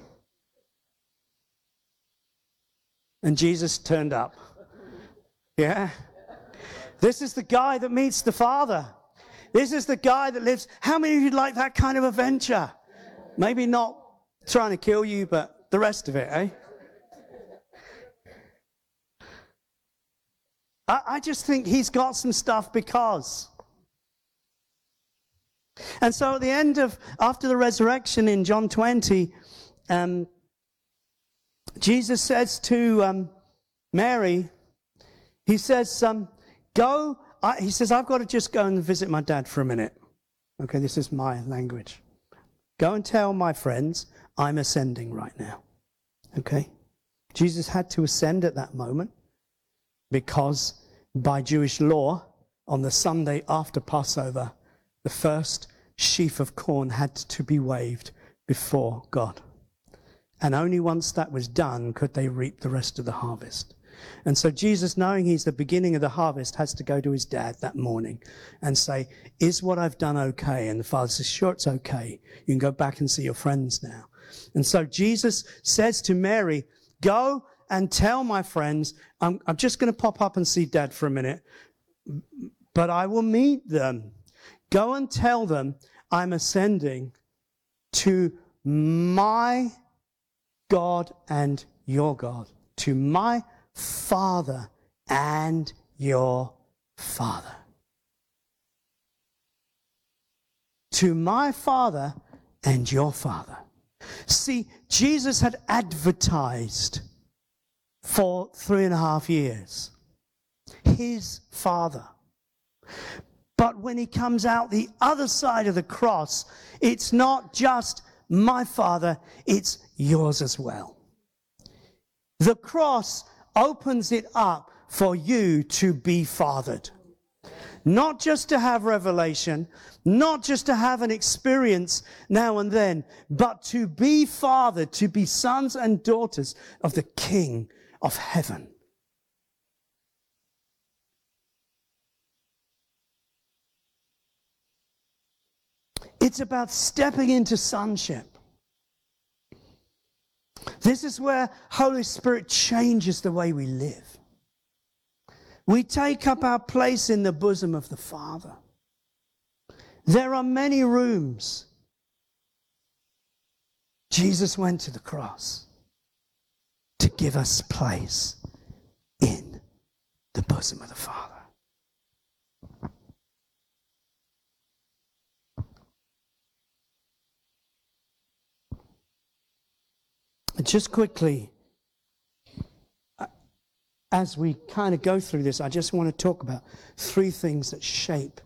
And Jesus turned up. Yeah? This is the guy that meets the Father. This is the guy that lives. How many of you like that kind of adventure? Maybe not trying to kill you, but the rest of it, eh? I, I just think he's got some stuff because. And so at the end of, after the resurrection in John 20, um, Jesus says to um, Mary, he says, um, go, I, he says, I've got to just go and visit my dad for a minute. Okay, this is my language. Go and tell my friends I'm ascending right now. Okay? Jesus had to ascend at that moment because by Jewish law, on the Sunday after Passover, the first sheaf of corn had to be waved before God. And only once that was done could they reap the rest of the harvest. And so Jesus, knowing he's the beginning of the harvest, has to go to his dad that morning and say, Is what I've done okay? And the father says, Sure, it's okay. You can go back and see your friends now. And so Jesus says to Mary, Go and tell my friends, I'm, I'm just going to pop up and see dad for a minute, but I will meet them. Go and tell them I'm ascending to my God and your God, to my Father and your Father. To my Father and your Father. See, Jesus had advertised for three and a half years his Father. But when he comes out the other side of the cross, it's not just my Father, it's yours as well. The cross opens it up for you to be fathered. Not just to have revelation, not just to have an experience now and then, but to be fathered, to be sons and daughters of the King of heaven. It's about stepping into sonship. This is where Holy Spirit changes the way we live. We take up our place in the bosom of the Father. There are many rooms. Jesus went to the cross to give us place in the bosom of the Father. Just quickly, uh, as we kind of go through this, I just want to talk about three things that shape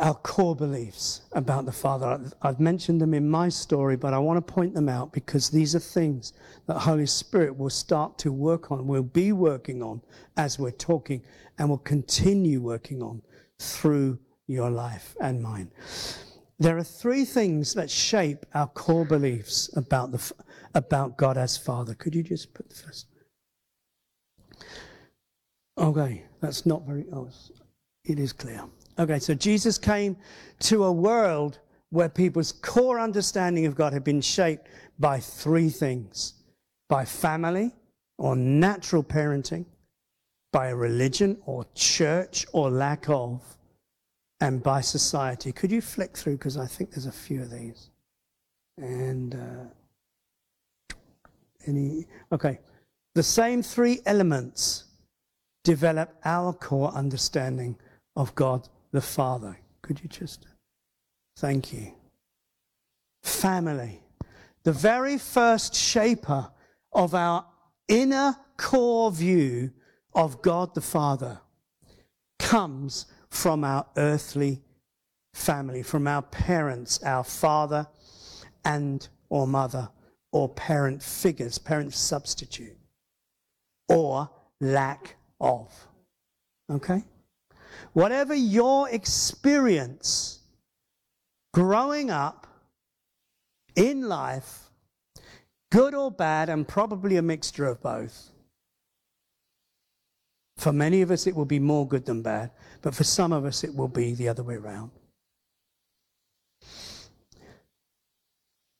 our core beliefs about the Father. I've mentioned them in my story, but I want to point them out because these are things that Holy Spirit will start to work on, will be working on as we're talking, and will continue working on through your life and mine. There are three things that shape our core beliefs about the about God as Father. Could you just put the first? Okay, that's not very. Oh, it is clear. Okay, so Jesus came to a world where people's core understanding of God had been shaped by three things by family or natural parenting, by a religion or church or lack of, and by society. Could you flick through? Because I think there's a few of these. And. Uh, any? Okay. The same three elements develop our core understanding of God the Father. Could you just? Thank you. Family. The very first shaper of our inner core view of God the Father comes from our earthly family, from our parents, our father and or mother or parent figures, parent substitute, or lack of. Okay? Whatever your experience growing up in life, good or bad, and probably a mixture of both. For many of us, it will be more good than bad, but for some of us, it will be the other way around.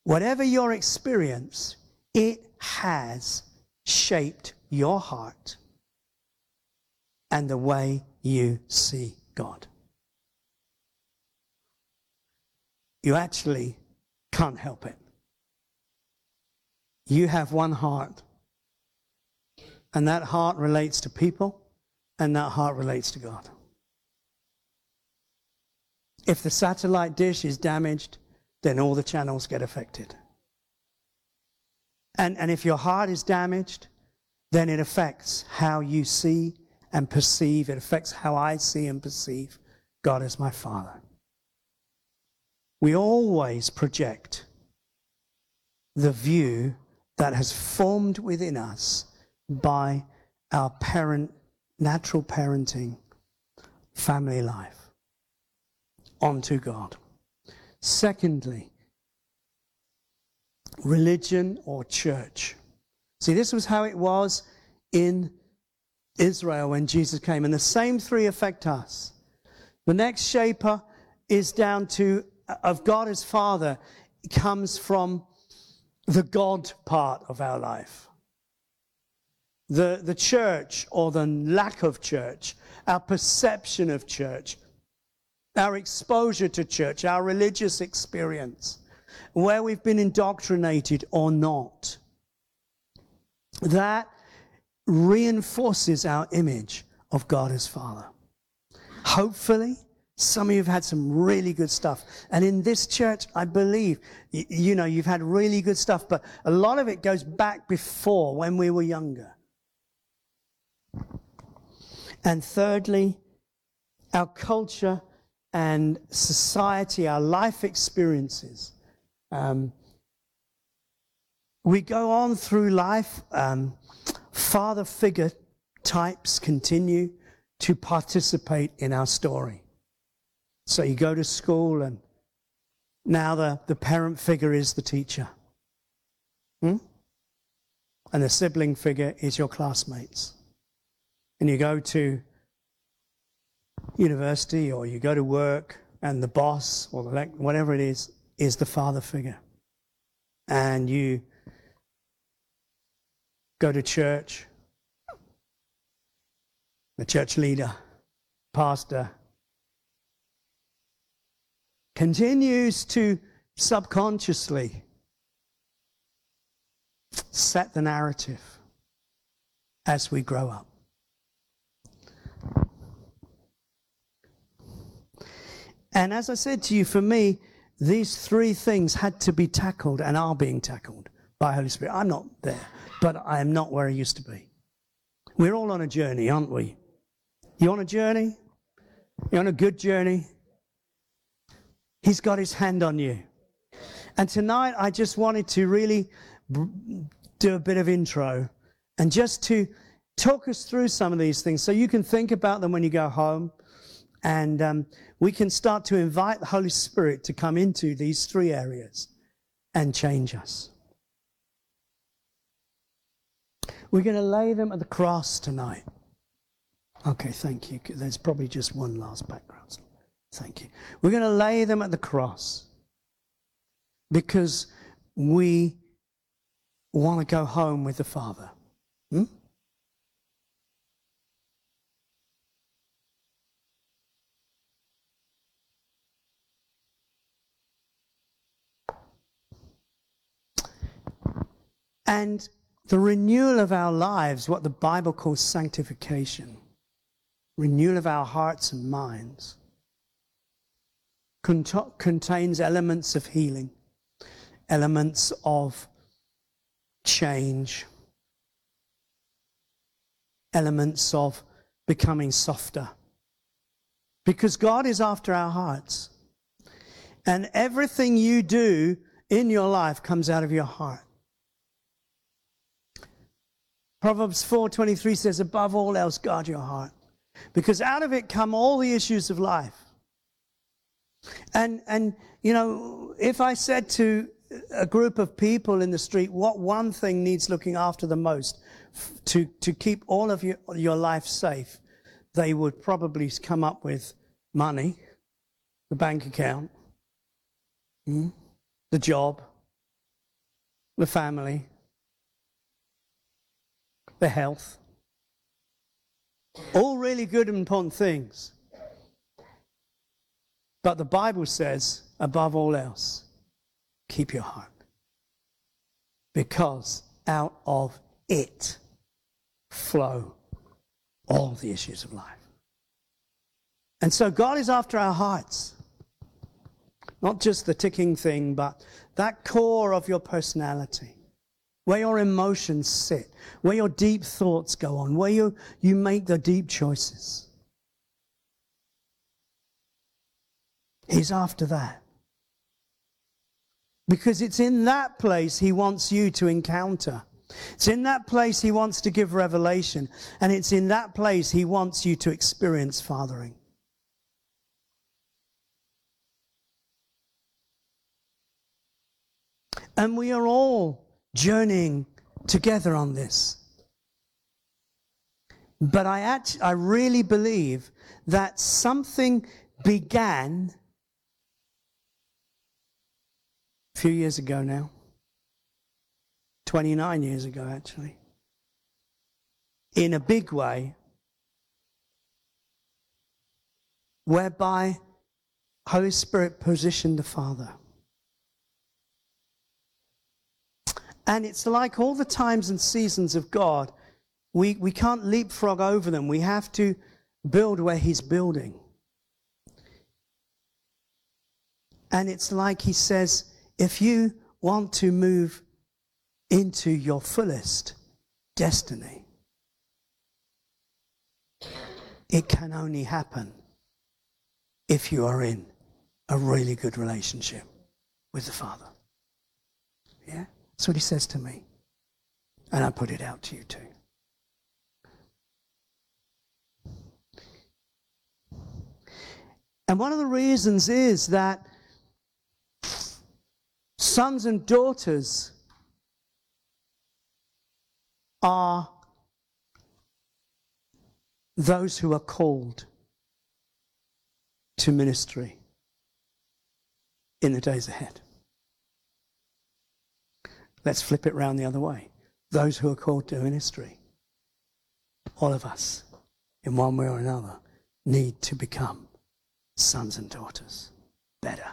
Whatever your experience, it has shaped your heart and the way you see God. You actually can't help it. You have one heart, and that heart relates to people, and that heart relates to God. If the satellite dish is damaged, then all the channels get affected. And, and if your heart is damaged, then it affects how you see and perceive. It affects how I see and perceive God as my Father. We always project the view that has formed within us by our parent, natural parenting, family life onto God. Secondly, religion or church. See, this was how it was in Israel when Jesus came, and the same three affect us. The next shaper is down to of God as Father comes from the God part of our life. The, the church or the lack of church, our perception of church, our exposure to church, our religious experience, where we've been indoctrinated or not. That reinforces our image of God as Father. Hopefully, some of you have had some really good stuff. And in this church, I believe, you, you, know, you've had really good stuff, but a lot of it goes back before when we were younger. And thirdly, our culture and society, our life experiences. Um, we go on through life, um, father figure types continue to participate in our story. So you go to school, and now the, the parent figure is the teacher. Hmm? And the sibling figure is your classmates. And you go to university or you go to work, and the boss or the whatever it is is the father figure. And you go to church, the church leader, pastor, continues to subconsciously set the narrative as we grow up. And as I said to you, for me, these three things had to be tackled and are being tackled by Holy Spirit. I'm not there, but I am not where I used to be. We're all on a journey, aren't we? You're on a journey? You're on a good journey? He's got his hand on you. And tonight, I just wanted to really do a bit of intro and just to talk us through some of these things so you can think about them when you go home. And um, we can start to invite the Holy Spirit to come into these three areas and change us. We're going to lay them at the cross tonight. Okay, thank you. There's probably just one last background. Thank you. We're going to lay them at the cross because we want to go home with the Father. Hmm? And the renewal of our lives, what the Bible calls sanctification, renewal of our hearts and minds, cont- contains elements of healing, elements of change, elements of becoming softer. Because God is after our hearts. And everything you do in your life comes out of your heart. Proverbs 4:23 says above all else guard your heart because out of it come all the issues of life. And and you know, if I said to a group of people in the street what one thing needs looking after the most to to keep all of your your life safe, they would probably come up with money, the bank account, hmm, the job, the family, the health. All really good and important things. But the Bible says, above all else, keep your heart. Because out of it flow all the issues of life. And so God is after our hearts. Not just the ticking thing, but that core of your personality where your emotions sit, where your deep thoughts go on, where you, you make the deep choices. He's after that. Because it's in that place he wants you to encounter. It's in that place he wants to give revelation. And it's in that place he wants you to experience fathering. And we are all journeying together on this. But I, act, I really believe that something began a few years ago now, 29 years ago actually, in a big way, whereby Holy Spirit positioned the Father. And it's like all the times and seasons of God, we, we can't leapfrog over them. We have to build where He's building. And it's like He says, if you want to move into your fullest destiny, it can only happen if you are in a really good relationship with the Father. Yeah? That's what he says to me. And I put it out to you too. And one of the reasons is that sons and daughters are those who are called to ministry in the days ahead. Let's flip it round the other way. Those who are called to ministry, all of us, in one way or another, need to become sons and daughters better.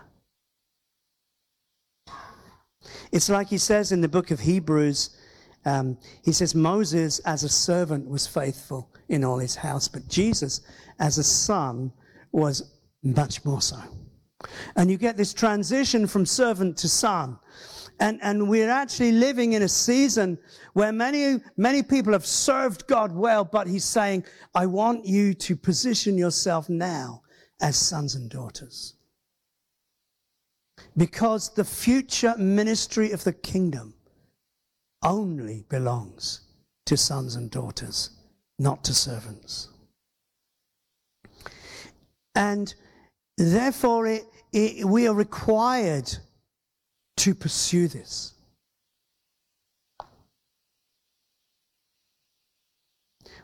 It's like he says in the book of Hebrews, um, he says, Moses as a servant was faithful in all his house, but Jesus as a son was much more so. And you get this transition from servant to son. And, and we're actually living in a season where many, many people have served God well, but he's saying, I want you to position yourself now as sons and daughters. Because the future ministry of the kingdom only belongs to sons and daughters, not to servants. And Therefore, it, it, we are required to pursue this.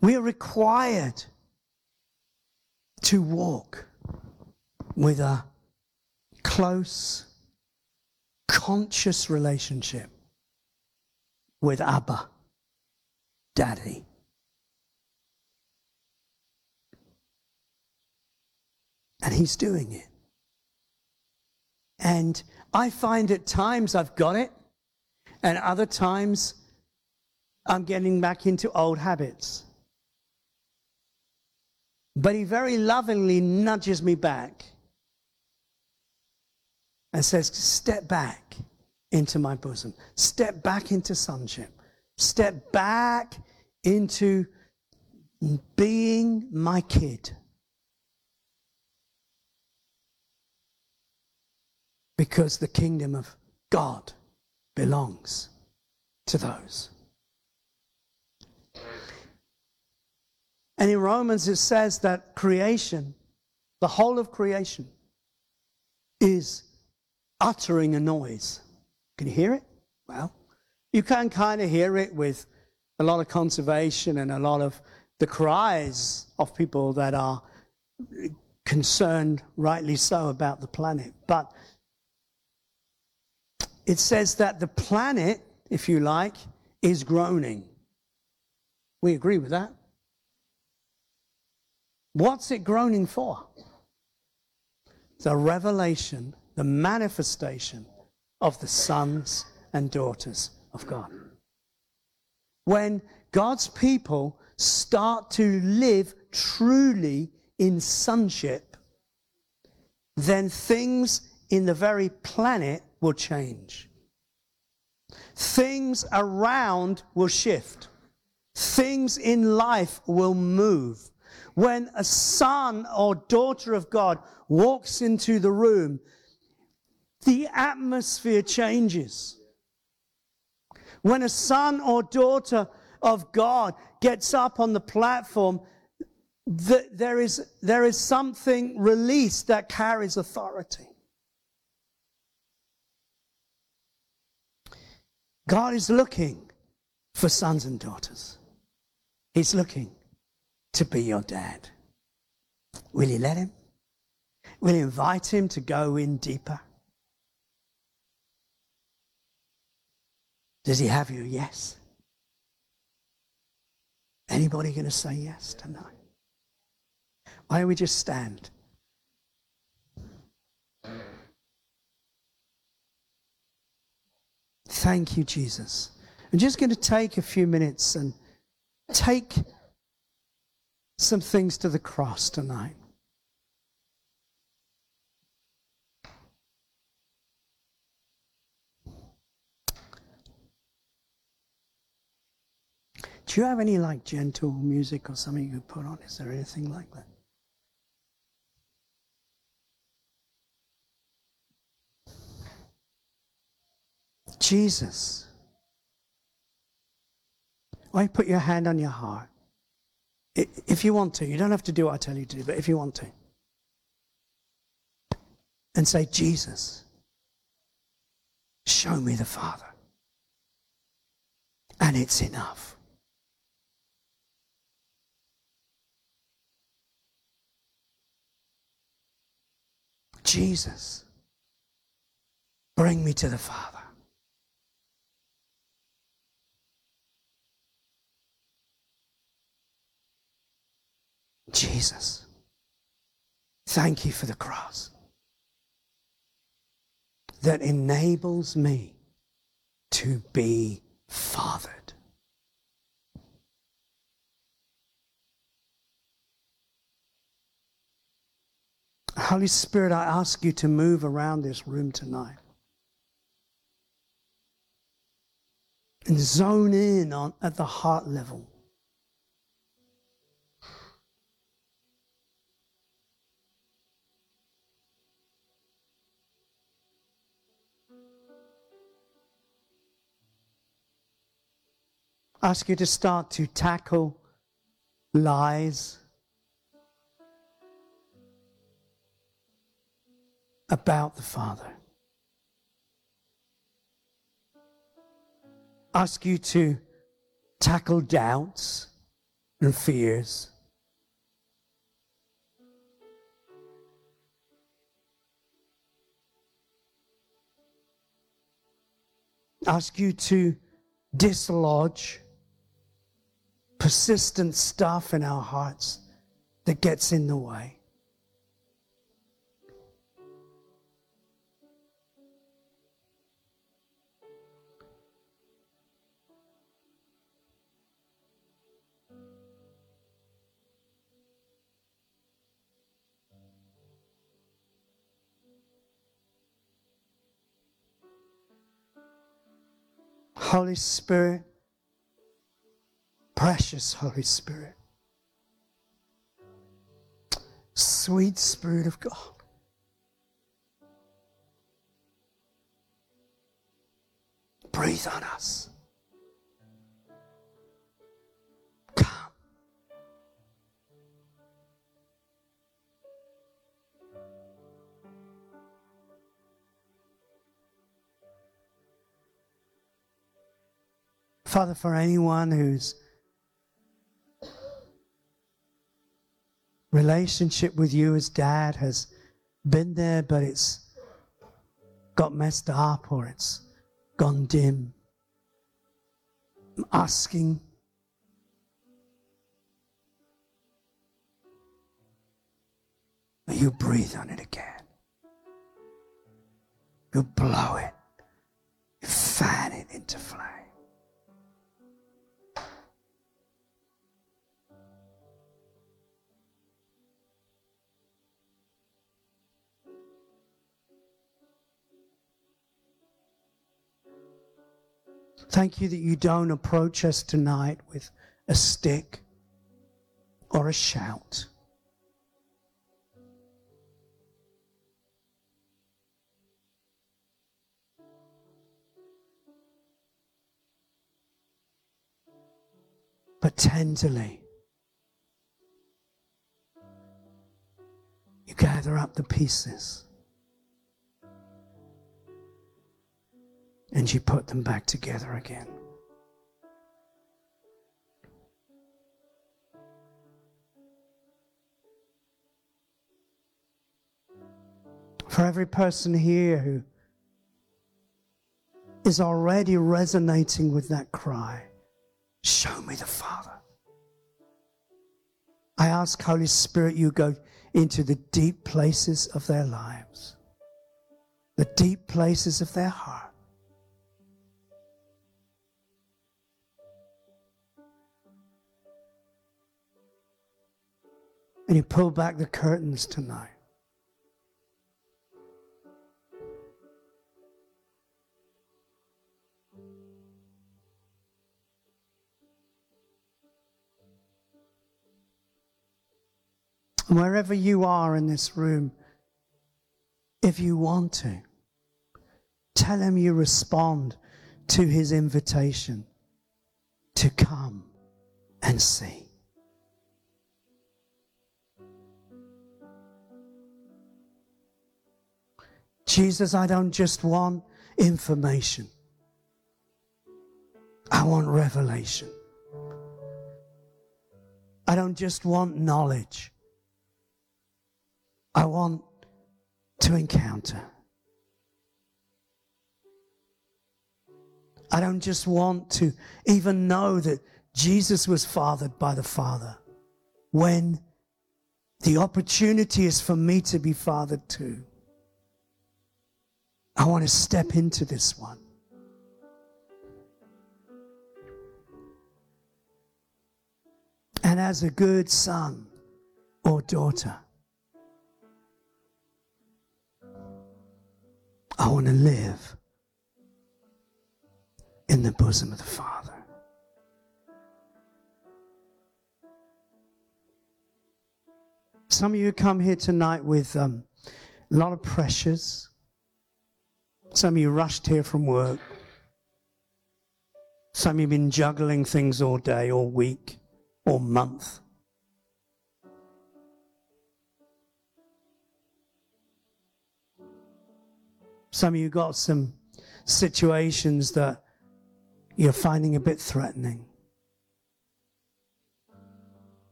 We are required to walk with a close, conscious relationship with Abba, Daddy. And he's doing it. And I find at times I've got it, and other times I'm getting back into old habits. But he very lovingly nudges me back and says, Step back into my bosom, step back into sonship, step back into being my kid. Because the kingdom of God belongs to those. And in Romans, it says that creation, the whole of creation, is uttering a noise. Can you hear it? Well, you can kind of hear it with a lot of conservation and a lot of the cries of people that are concerned, rightly so, about the planet. But it says that the planet, if you like, is groaning. We agree with that. What's it groaning for? The revelation, the manifestation of the sons and daughters of God. When God's people start to live truly in sonship, then things in the very planet will change. Things around will shift. Things in life will move. When a son or daughter of God walks into the room, the atmosphere changes. When a son or daughter of God gets up on the platform, there, is, there is something released that carries authority. God is looking for sons and daughters. He's looking to be your dad. Will you let him? Will you invite him to go in deeper? Does he have you? yes? Anybody going to say yes tonight? Why don't we just stand? Thank you, Jesus. I'm just going to take a few minutes and take some things to the cross tonight. Do you have any like gentle music or something you could put on? Is there anything like that? Jesus. Why put your hand on your heart? If you want to, you don't have to do what I tell you to do, but if you want to, and say, Jesus, show me the Father. And it's enough. Jesus, bring me to the Father. Jesus, thank you for the cross that enables me to be fathered. Holy Spirit, I ask you to move around this room tonight and zone in on, at the heart level. Ask you to start to tackle lies about the Father. Ask you to tackle doubts and fears. Ask you to dislodge persistent stuff in our hearts that gets in the way. Holy Spirit, precious Holy Spirit, sweet Spirit of God. Breathe on us. Come. Father, for anyone whose relationship with you as dad has been there, but it's got messed up or it's gone dim, I'm asking. May you breathe on it again. You blow it. You fan it into flame. Thank you that you don't approach us tonight with a stick or a shout. But tenderly, you gather up the pieces and you put them back together again. For every person here who is already resonating with that cry, show me the Father. I ask, Holy Spirit, you go into the deep places of their lives, the deep places of their heart. And you pull back the curtains tonight. And wherever you are in this room, if you want to, tell him you respond to his invitation to come and see. Jesus, I don't just want information. I want revelation. I don't just want knowledge. I want to encounter. I don't just want to even know that Jesus was fathered by the Father when the opportunity is for me to be fathered too. I want to step into this one. And as a good son or daughter, I want to live in the bosom of the Father. Some of you come here tonight with um, a lot of pressures. Some of you rushed here from work. Some of you have been juggling things all day, all week, all month. Some of you got some situations that you're finding a bit threatening.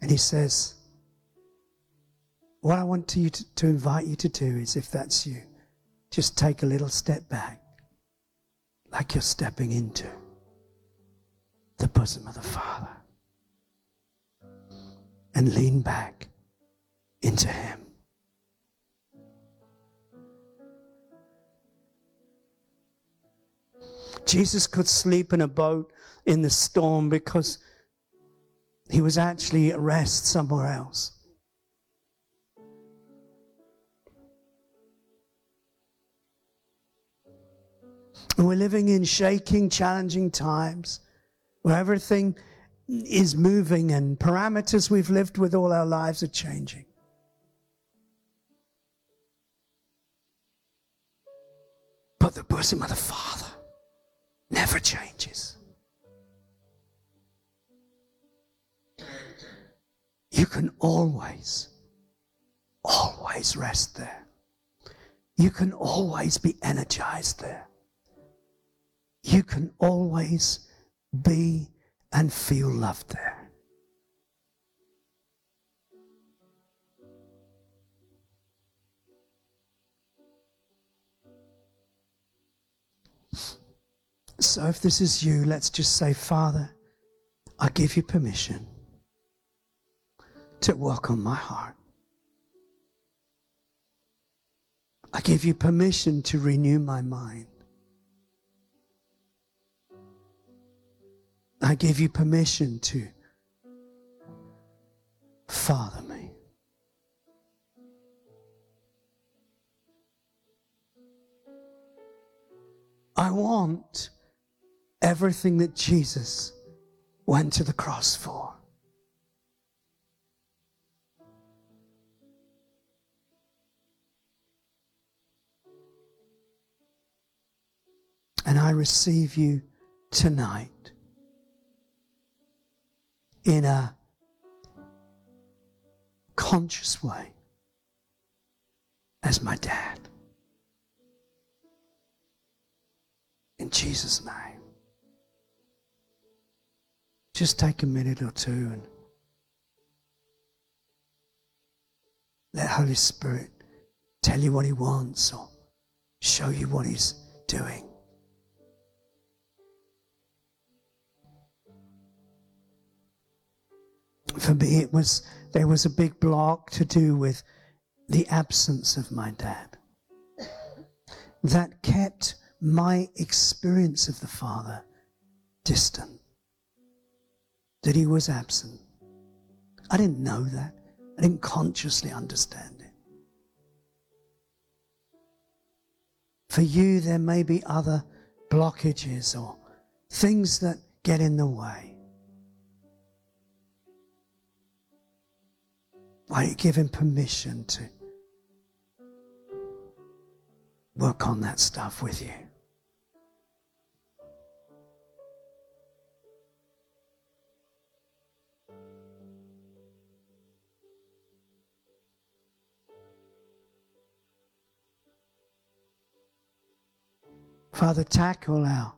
And he says, What I want to, you to, to invite you to do is, if that's you, just take a little step back, like you're stepping into the bosom of the Father, and lean back into Him. Jesus could sleep in a boat in the storm because he was actually at rest somewhere else. We're living in shaking, challenging times where everything is moving and parameters we've lived with all our lives are changing. But the bosom of the Father never changes. You can always, always rest there. You can always be energized there. You can always be and feel loved there. So if this is you, let's just say, Father, I give you permission to work on my heart. I give you permission to renew my mind. I give you permission to father me. I want everything that Jesus went to the cross for. And I receive you tonight in a conscious way as my dad. In Jesus' name. Just take a minute or two and let Holy Spirit tell you what He wants or show you what He's doing. For me, it was there was a big block to do with the absence of my dad that kept my experience of the Father distant, that he was absent. I didn't know that. I didn't consciously understand it. For you, there may be other blockages or things that get in the way. Why you him permission to work on that stuff with you? Father, tackle our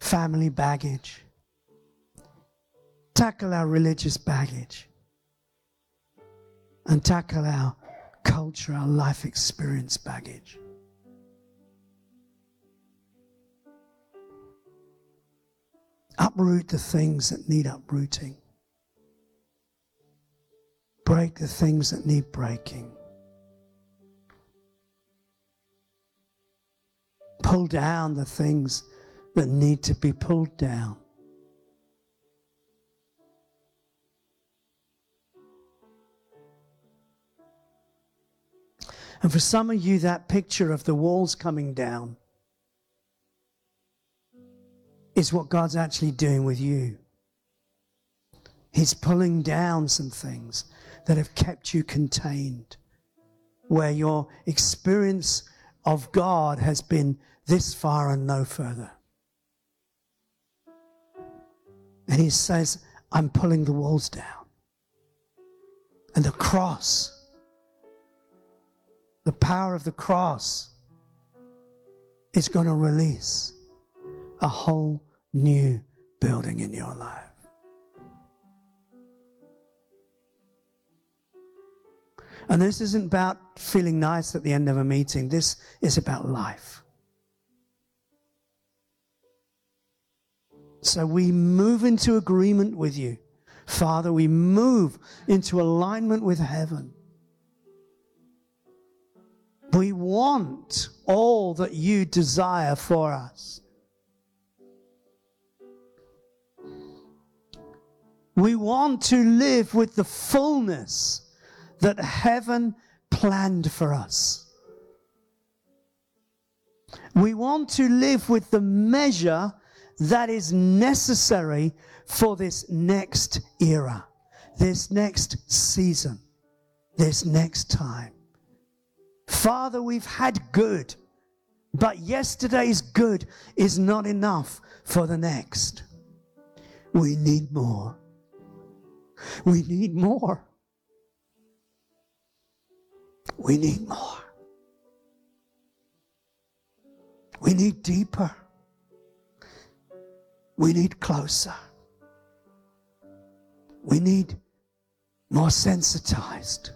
family baggage, tackle our religious baggage, and tackle our culture, our life experience baggage. Uproot the things that need uprooting. Break the things that need breaking. Pull down the things that need to be pulled down. And for some of you, that picture of the walls coming down is what God's actually doing with you. He's pulling down some things that have kept you contained, where your experience of God has been this far and no further. And He says, I'm pulling the walls down. And the cross, the power of the cross, is going to release a whole new building in your life. And this isn't about feeling nice at the end of a meeting. This is about life. So we move into agreement with you. Father, we move into alignment with heaven. We want all that you desire for us. We want to live with the fullness that heaven planned for us. We want to live with the measure that is necessary for this next era, this next season, this next time. Father, we've had good, but yesterday's good is not enough for the next. We need more. We need more. We need more. We need deeper. We need closer. We need more sensitized.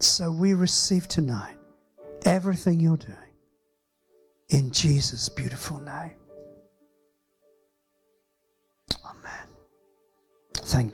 So we receive tonight everything you're doing in Jesus' beautiful name. Amen. Thank you.